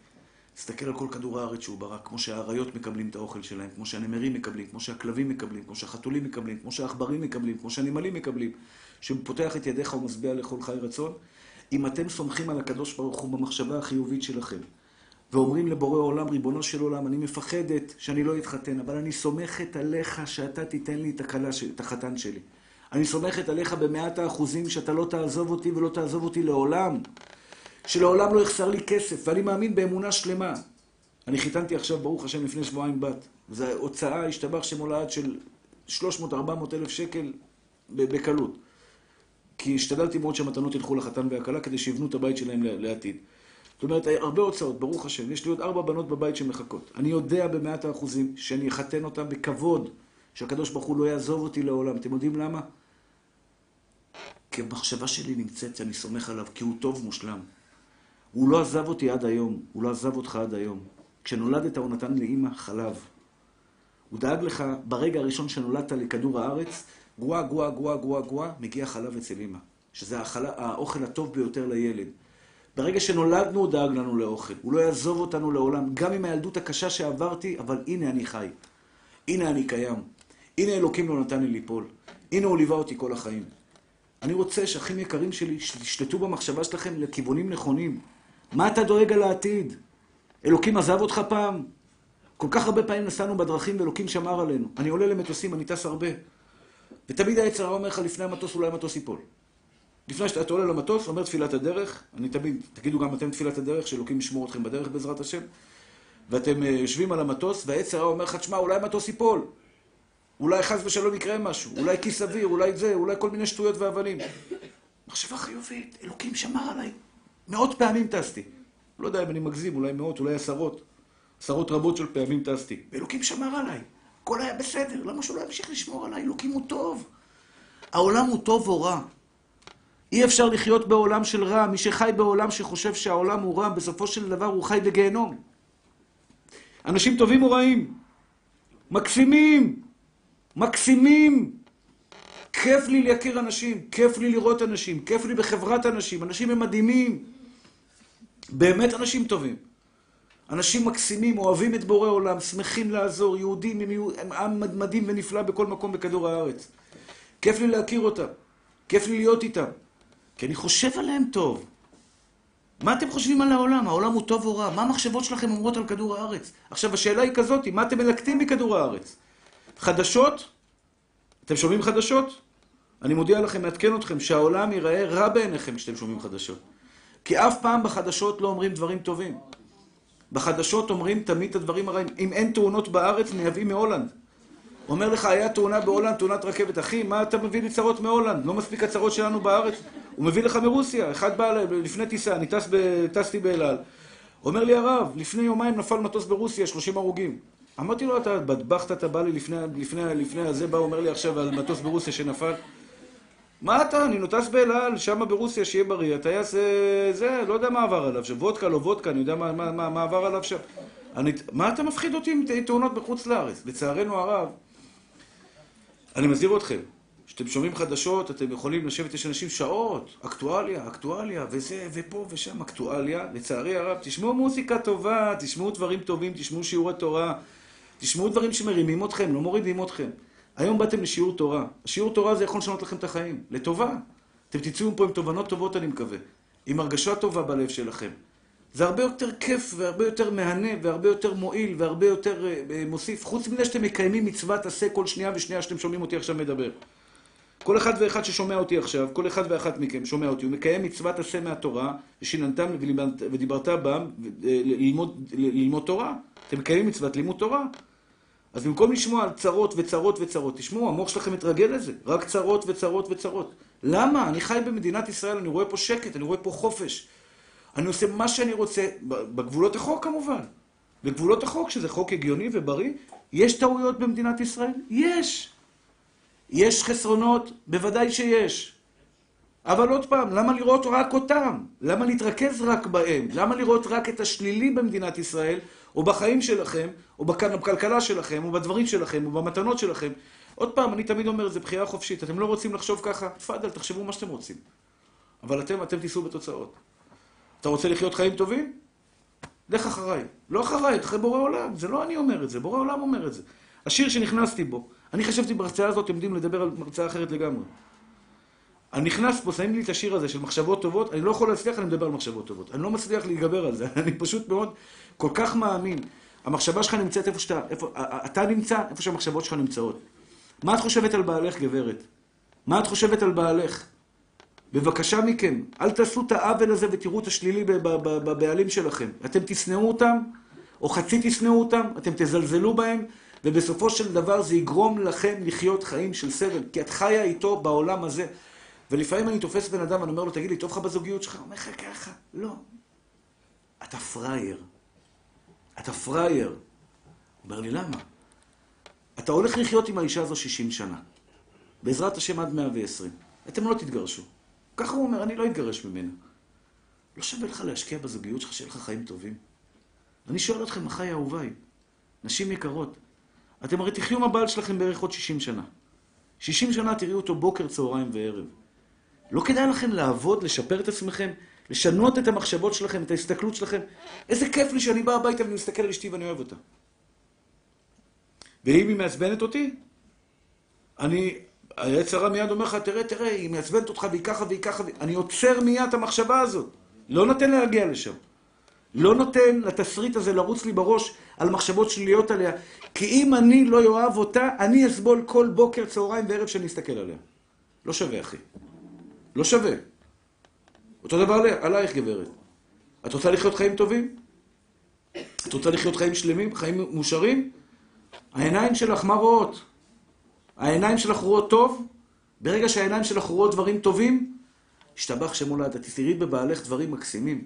תסתכל על כל כדור הארץ שהוא ברא, כמו שהאריות מקבלים את האוכל שלהם, כמו שהנמרים מקבלים, כמו שהכלבים מקבלים, כמו שהחתולים מקבלים, כמו שהעכברים מקבלים, כמו שהנמלים מקבלים, שפותח את ידיך ומשביע לכל חי רצון. אם אתם סומכים על הקדוש ברוך הוא במחשבה החיובית שלכם, ואומרים לבורא עולם, ריבונו של עולם, אני מפחדת שאני לא אתחתן, אבל אני סומכת עליך שאתה תיתן לי את, הכלה, את החתן שלי. אני סומכת עליך במאת האחוזים שאתה לא תעזוב אותי ולא תעזוב אותי לעולם. שלעולם לא יחסר לי כסף, ואני מאמין באמונה שלמה. אני חיתנתי עכשיו, ברוך השם, לפני שבועיים בת. זו הוצאה, השתבח שמולד של 300-400 אלף שקל בקלות. כי השתדלתי מאוד שהמתנות ילכו לחתן והכלה כדי שיבנו את הבית שלהם לעתיד. זאת אומרת, הרבה הוצאות, ברוך השם. יש לי עוד ארבע בנות בבית שמחכות. אני יודע במאת האחוזים שאני אחתן אותן בכבוד, שהקדוש ברוך הוא לא יעזוב אותי לעולם. אתם יודעים למה? כי המחשבה שלי נמצאת שאני סומך עליו, כי הוא טוב מושלם. הוא לא עזב אותי עד היום, הוא לא עזב אותך עד היום. כשנולדת הוא נתן לאימא חלב. הוא דאג לך, ברגע הראשון שנולדת לכדור הארץ, גואה, גואה, גואה, גואה, גואה, מגיע חלב אצל אימא. שזה החלב, האוכל הטוב ביותר לילד. ברגע שנולדנו הוא דאג לנו לאוכל. הוא לא יעזוב אותנו לעולם, גם עם הילדות הקשה שעברתי, אבל הנה אני חי. הנה אני קיים. הנה אלוקים לא נתן לי ליפול. הנה הוא ליווה אותי כל החיים. אני רוצה שאחים יקרים שלי, שתשלטו במחשבה שלכם לכיוונים נכונים. מה אתה דואג על העתיד? אלוקים עזב אותך פעם? כל כך הרבה פעמים נסענו בדרכים ואלוקים שמר עלינו. אני עולה למטוסים, אני טס הרבה. ותמיד היצר אומר לך, לפני המטוס אולי המטוס ייפול. לפני שאתה עולה למטוס, אומר תפילת הדרך, אני תמיד, תגידו גם אתם תפילת הדרך, שאלוקים ישמור אתכם בדרך בעזרת השם, ואתם אה, יושבים על המטוס, והיצר אומר לך, תשמע, אולי המטוס ייפול. אולי חס ושלום יקרה משהו, אולי כיס אוויר, אולי זה, אולי כל מיני שטויות והבלים. מחשבה חיובית, אלוקים שמר עליי. מאות פעמים טסתי. לא יודע אם אני מגזים, אולי מאות, אולי עשרות. עשרות רבות של פעמים טסתי. ואלוקים שמר עליי. הכל היה בסדר, למה שהוא לא ימשיך לשמור עליי? אלוקים הוא טוב. העולם הוא טוב או רע. אי אפשר לחיות בעולם של רע. מי שחי בעולם שחושב שהעולם הוא רע, בסופו של דבר הוא חי בגיהנום. אנשים טובים או רעים? מקסימים, מקסימים, כיף לי להכיר אנשים, כיף לי לראות אנשים, כיף לי בחברת אנשים, אנשים הם מדהימים. באמת אנשים טובים. אנשים מקסימים, אוהבים את בורא עולם, שמחים לעזור, יהודים הם, הם עם מדהים ונפלא בכל מקום בכדור הארץ. כיף לי להכיר אותם, כיף לי להיות איתם, כי אני חושב עליהם טוב. מה אתם חושבים על העולם? העולם הוא טוב או רע? מה המחשבות שלכם אומרות על כדור הארץ? עכשיו, השאלה היא כזאת, מה אתם מלקטים מכדור הארץ? חדשות? אתם שומעים חדשות? אני מודיע לכם, מעדכן אתכם, שהעולם ייראה רע בעיניכם כשאתם שומעים חדשות. כי אף פעם בחדשות לא אומרים דברים טובים. בחדשות אומרים תמיד את הדברים הרעים. אם אין תאונות בארץ, מייבאים מהולנד. אומר לך, היה תאונה בהולנד, תאונת רכבת. אחי, מה אתה מביא לי צרות מהולנד? לא מספיק הצרות שלנו בארץ. הוא מביא לך מרוסיה. אחד בא לפני טיסה, אני טס ב... טסתי באל על. אומר לי הרב, לפני יומיים נפל מטוס ברוסיה, 30 הרוגים. אמרתי לו, אתה בטבחת, אתה בא לי לפני, לפני, לפני הזה, בא, אומר לי עכשיו על מטוס ברוסיה שנפל. מה אתה? אני נוטס באל על, שם ברוסיה, שיהיה בריא. הטייס זה, לא יודע מה עבר עליו, שוודקה, לא וודקה, אני יודע מה, מה, מה, מה עבר עליו שם. אני, מה אתה מפחיד אותי עם תאונות בחוץ לארץ? לצערנו הרב, אני מזהיר אתכם, כשאתם שומעים חדשות, אתם יכולים לשבת, יש אנשים שעות, אקטואליה, אקטואליה, וזה, ופה ושם אקטואליה. לצערי הרב, תשמעו מוזיקה טובה, תשמעו דברים טובים, תשמעו שיעורי תורה, תשמעו דברים שמרימים אתכם, לא מורידים אתכם. היום באתם לשיעור תורה. השיעור תורה זה יכול לשנות לכם את החיים, לטובה. אתם תצאו פה עם תובנות טובות, אני מקווה. עם הרגשה טובה בלב שלכם. זה הרבה יותר כיף והרבה יותר מהנה והרבה יותר מועיל והרבה יותר uh, מוסיף. חוץ מזה שאתם מקיימים מצוות עשה כל שנייה ושנייה שאתם שומעים אותי עכשיו מדבר. כל אחד ואחד ששומע אותי עכשיו, כל אחד ואחת מכם שומע אותי, הוא מקיים מצוות עשה מהתורה, ושיננתם ודיברת בם אה, ללמוד, ללמוד תורה. אתם מקיימים מצוות לימוד תורה. אז במקום לשמוע על צרות וצרות וצרות, תשמעו, המוח שלכם מתרגל לזה. רק צרות וצרות וצרות. למה? אני חי במדינת ישראל, אני רואה פה שקט, אני רואה פה חופש. אני עושה מה שאני רוצה, בגבולות החוק כמובן. בגבולות החוק, שזה חוק הגיוני ובריא. יש טעויות במדינת ישראל? יש. יש חסרונות? בוודאי שיש. אבל עוד פעם, למה לראות רק אותם? למה להתרכז רק בהם? למה לראות רק את השלילי במדינת ישראל, או בחיים שלכם, או בכלכלה שלכם, או בדברים שלכם, או במתנות שלכם? עוד פעם, אני תמיד אומר, זה בחירה חופשית. אתם לא רוצים לחשוב ככה? תפאדל, תחשבו מה שאתם רוצים. אבל אתם, אתם תישאו בתוצאות. אתה רוצה לחיות חיים טובים? לך אחריי. לא אחריי, אחרי בורא עולם. זה לא אני אומר את זה, בורא עולם אומר את זה. השיר שנכנסתי בו, אני חשבתי בהרצאה הזאת, אתם יודעים לדבר על הרצאה אחרת לגמרי. אני נכנס פה, שמים לי את השיר הזה של מחשבות טובות, אני לא יכול להצליח, אני מדבר על מחשבות טובות. אני לא מצליח להתגבר על זה, אני פשוט מאוד, כל כך מאמין. המחשבה שלך נמצאת איפה שאתה, איפה, אתה נמצא, איפה שהמחשבות שלך נמצאות. מה את חושבת על בעלך, גברת? מה את חושבת על בעלך? בבקשה מכם, אל תעשו את העוול הזה ותראו את השלילי בבעלים שלכם. אתם תשנאו אותם, או חצי תשנאו אותם, אתם תזלזלו בהם, ובסופו של דבר זה יגרום לכם לחיות חיים של סבל, כי את חיה איתו בעולם הזה. ולפעמים אני תופס בן אדם ואני אומר לו, תגיד לי, טוב לך בזוגיות שלך? הוא אומר לך ככה, לא. אתה פראייר. אתה פראייר. אומר לי, למה? אתה הולך לחיות עם האישה הזו 60 שנה. בעזרת השם עד 120. אתם לא תתגרשו. ככה הוא אומר, אני לא אתגרש ממנה. לא שווה לך להשקיע בזוגיות שלך, שיהיה לך חיים טובים? אני שואל אתכם, אחיי אהוביי, נשים יקרות, אתם הרי תחיו עם הבעל שלכם בערך עוד 60 שנה. 60 שנה תראו אותו בוקר, צהריים וערב. לא כדאי לכם לעבוד, לשפר את עצמכם, לשנות את המחשבות שלכם, את ההסתכלות שלכם? איזה כיף לי שאני בא הביתה ואני מסתכל על אשתי ואני אוהב אותה. ואם היא מעצבנת אותי, אני היצר הרע מיד אומר לך, תראה, תראה, היא מעצבנת אותך והיא ככה והיא ככה, אני עוצר מיד את המחשבה הזאת. לא נותן להגיע לשם. לא נותן לתסריט הזה לרוץ לי בראש על מחשבות שליליות עליה. כי אם אני לא אוהב אותה, אני אסבול כל בוקר, צהריים וערב שאני אסתכל עליה. לא שווה, אחי. לא שווה. אותו דבר עלייך, גברת. את רוצה לחיות חיים טובים? את רוצה לחיות חיים שלמים, חיים מאושרים? העיניים שלך, מה רואות? העיניים שלך רואות טוב, ברגע שהעיניים שלך רואות דברים טובים, השתבח שם הולד, את תראי בבעלך דברים מקסימים.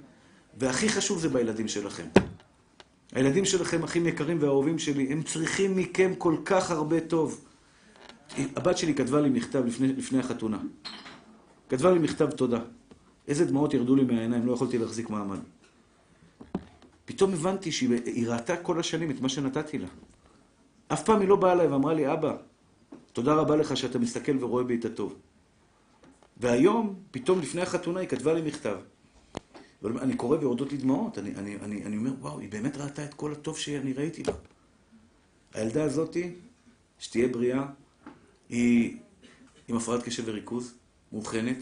והכי חשוב זה בילדים שלכם. הילדים שלכם, אחים יקרים ואהובים שלי, הם צריכים מכם כל כך הרבה טוב. הבת שלי כתבה לי מכתב לפני, לפני החתונה. כתבה לי מכתב תודה. איזה דמעות ירדו לי מהעיניים, לא יכולתי להחזיק מעמד. פתאום הבנתי שהיא ראתה כל השנים את מה שנתתי לה. אף פעם היא לא באה אליי ואמרה לי, אבא, תודה רבה לך שאתה מסתכל ורואה בי את הטוב. והיום, פתאום לפני החתונה, היא כתבה לי מכתב. אני קורא ויורדות לי דמעות, אני, אני, אני, אני אומר, וואו, היא באמת ראתה את כל הטוב שאני ראיתי בה. הילדה הזאתי, שתהיה בריאה, היא עם הפרעת קשב וריכוז, מאובחנת,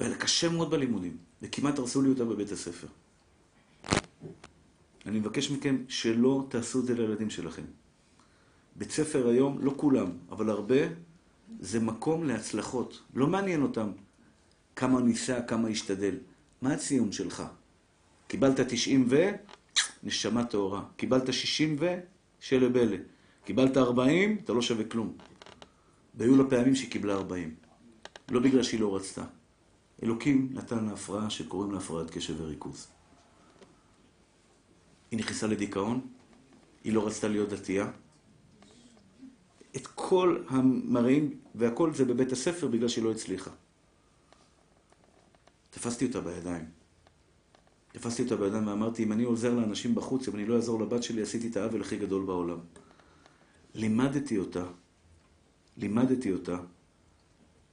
והיה לה קשה מאוד בלימודים, וכמעט הרסו לי אותה בבית הספר. אני מבקש מכם שלא תעשו את זה לילדים שלכם. בית ספר היום, לא כולם, אבל הרבה, זה מקום להצלחות. לא מעניין אותם כמה ניסה, כמה השתדל. מה הציון שלך? קיבלת 90 ו... נשמה טהורה. קיבלת 60 ו... שלבלה. קיבלת 40, אתה לא שווה כלום. והיו לה פעמים שהיא קיבלה 40. לא בגלל שהיא לא רצתה. אלוקים נתן לה הפרעה שקוראים לה הפרעת קשב וריכוז. היא נכנסה לדיכאון, היא לא רצתה להיות דתייה. את כל המראים והכל זה בבית הספר בגלל שהיא לא הצליחה. תפסתי אותה בידיים. תפסתי אותה בידיים ואמרתי, אם אני עוזר לאנשים בחוץ, אם אני לא אעזור לבת שלי, עשיתי את העוול הכי גדול בעולם. לימדתי אותה, לימדתי אותה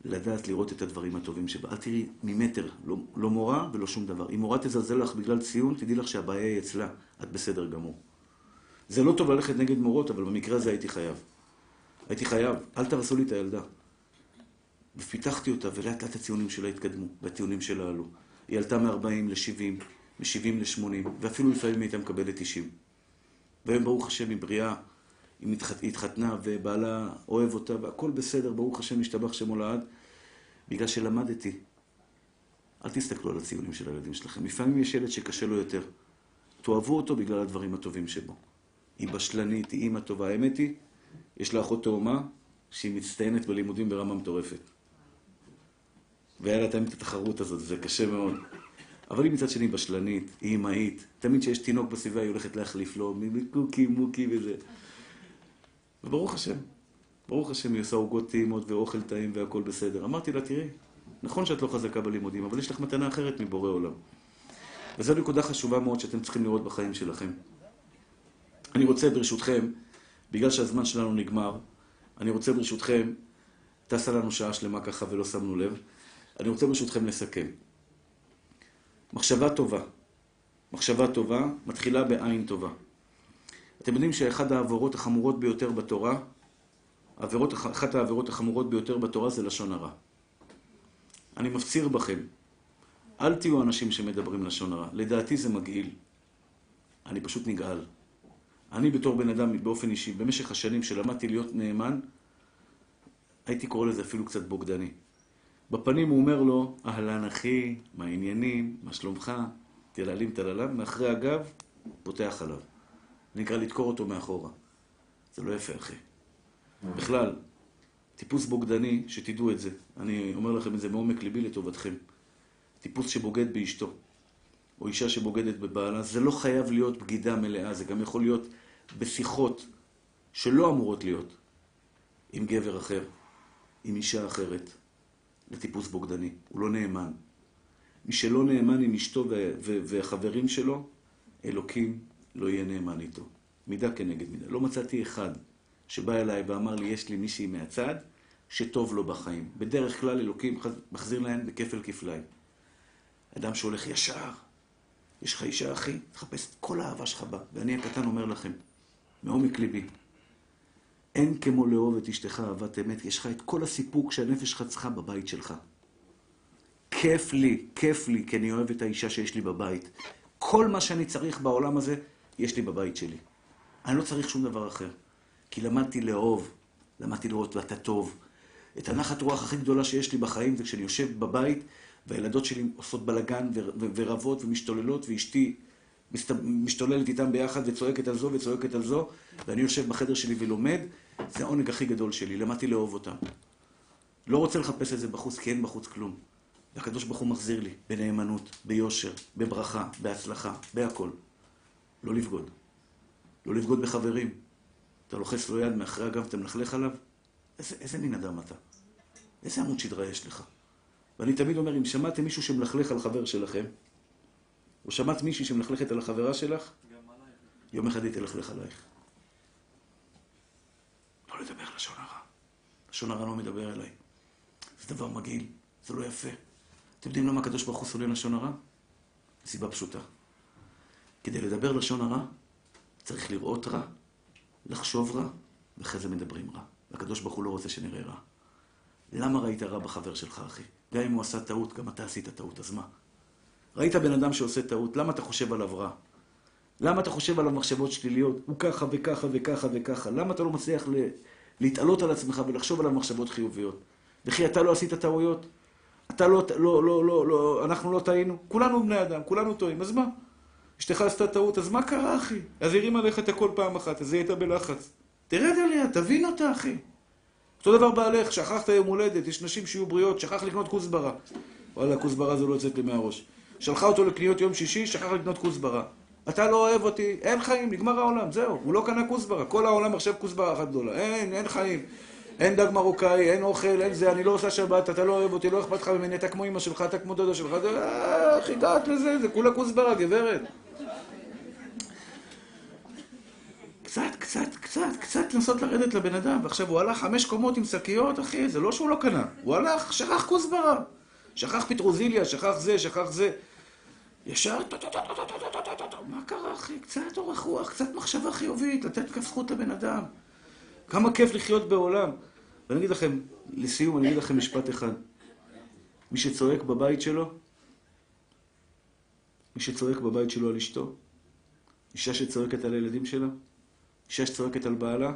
לדעת לראות את הדברים הטובים שבה. אל תראי ממטר, לא, לא מורה ולא שום דבר. אם מורה תזלזל לך בגלל ציון, תדעי לך שהבעיה היא אצלה, את בסדר גמור. זה לא טוב ללכת נגד מורות, אבל במקרה הזה הייתי חייב. הייתי חייב, אל תרסו לי את הילדה. ופיתחתי אותה, ולאט לאט הציונים שלה התקדמו, והטיעונים שלה עלו. היא עלתה מ-40 ל-70, מ-70 ל-80, ואפילו לפעמים היא הייתה מקבלת 90. והיום, ברוך השם, היא בריאה, היא התחתנה, ובעלה אוהב אותה, והכל בסדר, ברוך השם, משתבח שמו לעד, בגלל שלמדתי. אל תסתכלו על הציונים של הילדים שלכם. לפעמים יש ילד שקשה לו יותר. תאהבו אותו בגלל הדברים הטובים שבו. היא בשלנית, היא אימא טובה. האמת היא, יש לה אחות תאומה שהיא מצטיינת בלימודים ברמה מטורפת. והיה לה תמיד את התחרות הזאת, זה קשה מאוד. אבל היא מצד שני בשלנית, היא אימהית. תמיד כשיש תינוק בסביבה היא הולכת להחליף לו, מקוקי, מוקי וזה. וברוך השם, ברוך השם היא עושה עוגות טעימות ואוכל טעים והכל בסדר. אמרתי לה, תראי, נכון שאת לא חזקה בלימודים, אבל יש לך מתנה אחרת מבורא עולם. וזו נקודה חשובה מאוד שאתם צריכים לראות בחיים שלכם. אני רוצה, ברשותכם, בגלל שהזמן שלנו נגמר, אני רוצה ברשותכם, טסה לנו שעה שלמה ככה ולא שמנו לב, אני רוצה ברשותכם לסכם. מחשבה טובה, מחשבה טובה מתחילה בעין טובה. אתם יודעים שאחת העבירות החמורות ביותר בתורה, עבירות, אחת העבירות החמורות ביותר בתורה זה לשון הרע. אני מפציר בכם, אל תהיו אנשים שמדברים לשון הרע. לדעתי זה מגעיל. אני פשוט נגעל. אני בתור בן אדם, באופן אישי, במשך השנים שלמדתי להיות נאמן, הייתי קורא לזה אפילו קצת בוגדני. בפנים הוא אומר לו, אהלן אחי, מה העניינים, מה שלומך, תללים תללם, מאחרי הגב, פותח עליו. זה נקרא לדקור אותו מאחורה. זה לא יפה, אחי. בכלל, טיפוס בוגדני, שתדעו את זה, אני אומר לכם את זה מעומק ליבי לטובתכם. טיפוס שבוגד באשתו, או אישה שבוגדת בבעלה, זה לא חייב להיות בגידה מלאה, זה גם יכול להיות בשיחות שלא אמורות להיות עם גבר אחר, עם אישה אחרת, לטיפוס בוגדני. הוא לא נאמן. מי שלא נאמן עם אשתו והחברים שלו, אלוקים לא יהיה נאמן איתו. מידה כנגד מידה. לא מצאתי אחד שבא אליי ואמר לי, יש לי מישהי מהצד, שטוב לו בחיים. בדרך כלל אלוקים מחזיר להם בכפל כפליים. אדם שהולך ישר, יש לך אישה אחי, תחפש את כל האהבה שלך בה. ואני הקטן אומר לכם, מעומק ליבי, אין כמו לאהוב את אשתך אהבת אמת, יש לך את כל הסיפוק שהנפש שלך צריכה בבית שלך. כיף לי, כיף לי, כי אני אוהב את האישה שיש לי בבית. כל מה שאני צריך בעולם הזה, יש לי בבית שלי. אני לא צריך שום דבר אחר. כי למדתי לאהוב, למדתי לראות את הטוב. את הנחת רוח הכי גדולה שיש לי בחיים זה כשאני יושב בבית והילדות שלי עושות בלאגן ורבות ומשתוללות, ואשתי משתוללת איתם ביחד וצועקת על זו וצועקת על זו, ואני יושב בחדר שלי ולומד, זה העונג הכי גדול שלי, למדתי לאהוב אותם. לא רוצה לחפש את זה בחוץ, כי אין בחוץ כלום. והקדוש ברוך הוא מחזיר לי, בנאמנות, ביושר, בברכה, בהצלחה, בהכל. לא לבגוד. לא לבגוד בחברים. אתה לוחץ לו יד מאחרי הגב, אתה מלכלך עליו? איזה, איזה מין אדם אתה? איזה עמוד שדרה יש לך? ואני תמיד אומר, אם שמעתם מישהו שמלכלך על חבר שלכם, או שמעת מישהי שמלכלכת על החברה שלך, יום אחד היא תלכלך עלייך. לא לדבר לשון הרע. לשון הרע לא מדבר אליי. זה דבר מגעיל, זה לא יפה. אתם יודעים למה הקדוש ברוך הוא סולל לשון הרע? סיבה פשוטה. כדי לדבר לשון הרע, צריך לראות רע, לחשוב רע, ואחרי זה מדברים רע. והקדוש ברוך הוא לא רוצה שנראה רע. למה ראית רע בחבר שלך, אחי? גם אם הוא עשה טעות, גם אתה עשית טעות, אז מה? ראית בן אדם שעושה טעות, למה אתה חושב עליו רע? למה אתה חושב עליו מחשבות שליליות? הוא ככה וככה וככה וככה. למה אתה לא מצליח ל... להתעלות על עצמך ולחשוב עליו מחשבות חיוביות? וכי אתה לא עשית טעויות? אתה לא, לא, לא, לא, לא, אנחנו לא טעינו? כולנו בני אדם, כולנו טועים, אז מה? אשתך עשתה טעות, אז מה קרה, אחי? אז הרים עליך את הכל פעם אחת, אז היא הייתה בלחץ. תרד עליה, תבין אותה, אחי. אותו דבר בעלך, שכחת יום הולדת, יש נשים שיהיו בריאות, שכח לקנות כוסברה. וואלה, כוסברה זה לא יוצאת לי מהראש. שלחה אותו לקניות יום שישי, שכח לקנות כוסברה. אתה לא אוהב אותי, אין חיים, נגמר העולם, זהו. הוא לא קנה כוסברה, כל העולם עכשיו כוסברה אחת גדולה. אין, אין חיים. אין דג מרוקאי, אין אוכל, אין זה, אני לא עושה שבת, אתה לא אוהב אותי, לא אכפת לך ממני, אתה כמו אמא שלך, אתה כמו דודה שלך, איך הגעת לזה? זה כולה כוסברה, גברת. קצת, קצת, קצת, קצת לנסות לרדת לבן אדם. ועכשיו הוא הלך חמש קומות עם שקיות, אחי, זה לא שהוא לא קנה. הוא הלך, שכח כוסברה. שכח פטרוזיליה, שכח זה, שכח זה. ישר, מה קרה, אחי? קצת אורך רוח, קצת מחשבה חיובית, לתת כף זכות לבן אדם. כמה כיף לחיות בעולם. ואני אגיד לכם, לסיום, אני אגיד לכם משפט אחד. מי שצועק בבית שלו, מי שצועק בבית שלו על אשתו, אישה שצועקת על הילדים שלה, אישה שצועקת על בעלה,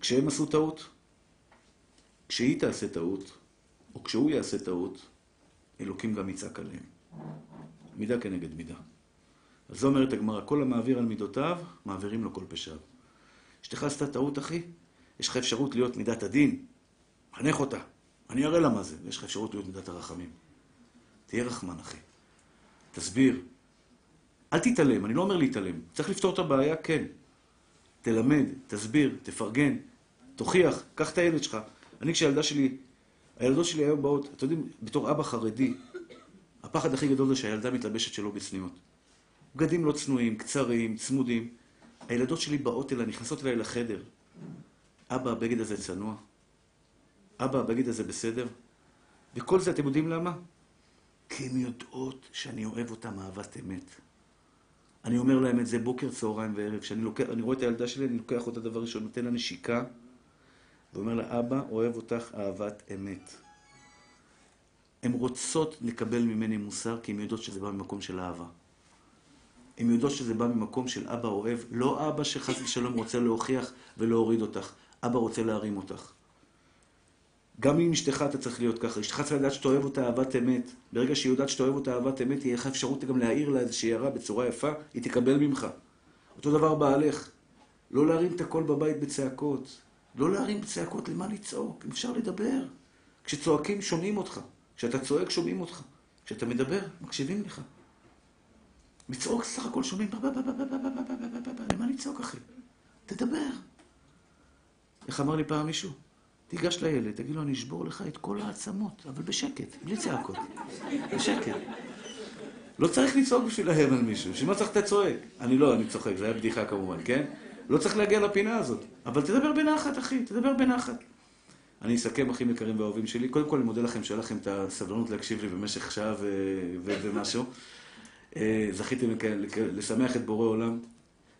כשהם עשו טעות, כשהיא תעשה טעות, או כשהוא יעשה טעות, אלוקים גם יצעק עליהם. מידה כנגד מידה. אז זו אומרת הגמרא, כל המעביר על מידותיו, מעבירים לו כל פשעיו. אשתך עשתה טעות, אחי, יש לך אפשרות להיות מידת הדין, חנך אותה. אני אראה לה מה זה, ויש לך אפשרות להיות מידת הרחמים. תהיה רחמן, אחי. תסביר. אל תתעלם, אני לא אומר להתעלם. צריך לפתור את הבעיה, כן. תלמד, תסביר, תפרגן, תוכיח, קח את הילד שלך. אני כשהילדה שלי, הילדות שלי היום באות, אתם יודעים, בתור אבא חרדי, הפחד הכי גדול זה שהילדה מתלבשת שלא בצניעות. בגדים לא צנועים, קצרים, צמודים. הילדות שלי באות אליי, נכנסות אליי לחדר. אבא, הבגד הזה צנוע? אבא, הבגד הזה בסדר? וכל זה, אתם יודעים למה? כי הן יודעות שאני אוהב אותם אהבת אמת. אני אומר להם את זה בוקר, צהריים וערב. כשאני לוקח, רואה את הילדה שלי, אני לוקח אותה דבר ראשון, נותן לה נשיקה, ואומר לה, אבא, אוהב אותך אהבת אמת. הן רוצות לקבל ממני מוסר, כי הן יודעות שזה בא ממקום של אהבה. הן יודעות שזה בא ממקום של אבא אוהב, לא אבא שחס ושלום רוצה להוכיח ולהוריד אותך. אבא רוצה להרים אותך. גם עם אשתך אתה צריך להיות ככה. אשתך צריכה לדעת שאתה אוהב אותה אהבת אמת. ברגע שהיא יודעת שאתה אוהב אותה אהבת אמת, תהיה לך אפשרות גם להעיר לה איזושהי הערה בצורה יפה, היא תקבל ממך. אותו דבר בעלך. לא להרים את הקול בבית בצעקות. לא להרים בצעקות, למה לצעוק? אם אפשר לדבר. כשצועקים שומעים אותך. כשאתה צועק שומעים אותך. כשאתה מדבר, מקשיבים לך. לצעוק סך הכל שומעים, למה לצעוק אחי? תדבר. איך אמר לי פעם מישהו? תיגש לילד, תגיד לו, אני אשבור לך את כל העצמות, אבל בשקט, בלי צעקות. בשקט. לא צריך לצעוק בשביל לאיים על מישהו, בשביל מה צריך אתה צועק? אני לא, אני צוחק, זה היה בדיחה כמובן, כן? לא צריך להגיע לפינה הזאת. אבל תדבר בנחת, אחי, תדבר בנחת. אני אסכם, אחים יקרים ואהובים שלי. קודם כל, אני מודה לכם שהיה לכם את הסבלנות להקשיב לי במשך שעה ומשהו. זכיתם לשמח את בורא עולם,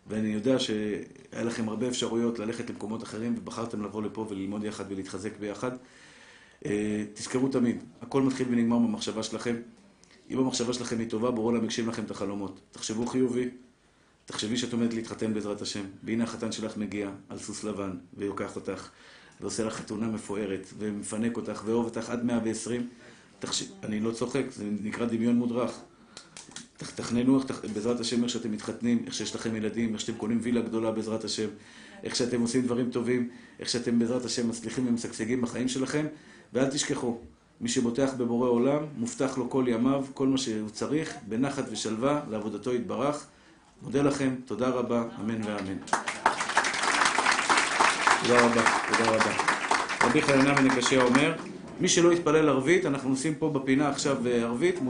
ואני יודע שהיה לכם הרבה אפשרויות ללכת למקומות אחרים, ובחרתם לבוא לפה וללמוד יחד ולהתחזק ביחד. תזכרו תמיד, הכל מתחיל ונגמר במחשבה שלכם. אם המחשבה שלכם היא טובה, בורא עולם יגשים לכם את החלומות. תחשבו חיובי, תחשבי שאת עומדת להתחתן בעזרת השם, והנה החתן שלך מגיע על סוס לבן, ויוקח אותך, ועושה לך חתונה מפוארת, ומפנק אותך, ואוהב אותך עד 120. תחש... אני לא צוחק, זה נקרא דמיון מודרך. תכננו בעזרת השם איך שאתם מתחתנים, איך שיש לכם ילדים, איך שאתם קונים וילה גדולה בעזרת השם, איך שאתם עושים דברים טובים, איך שאתם בעזרת השם מצליחים ומשגשגים בחיים שלכם, ואל תשכחו, מי שבוטח בבורא עולם, מובטח לו כל ימיו, כל מה שהוא צריך, בנחת ושלווה, לעבודתו יתברך. מודה לכם, תודה רבה, אמן ואמן. תודה רבה, תודה רבה. רבי חננה הקשיא אומר, מי שלא יתפלל ערבית, אנחנו עושים פה בפינה עכשיו ערבית,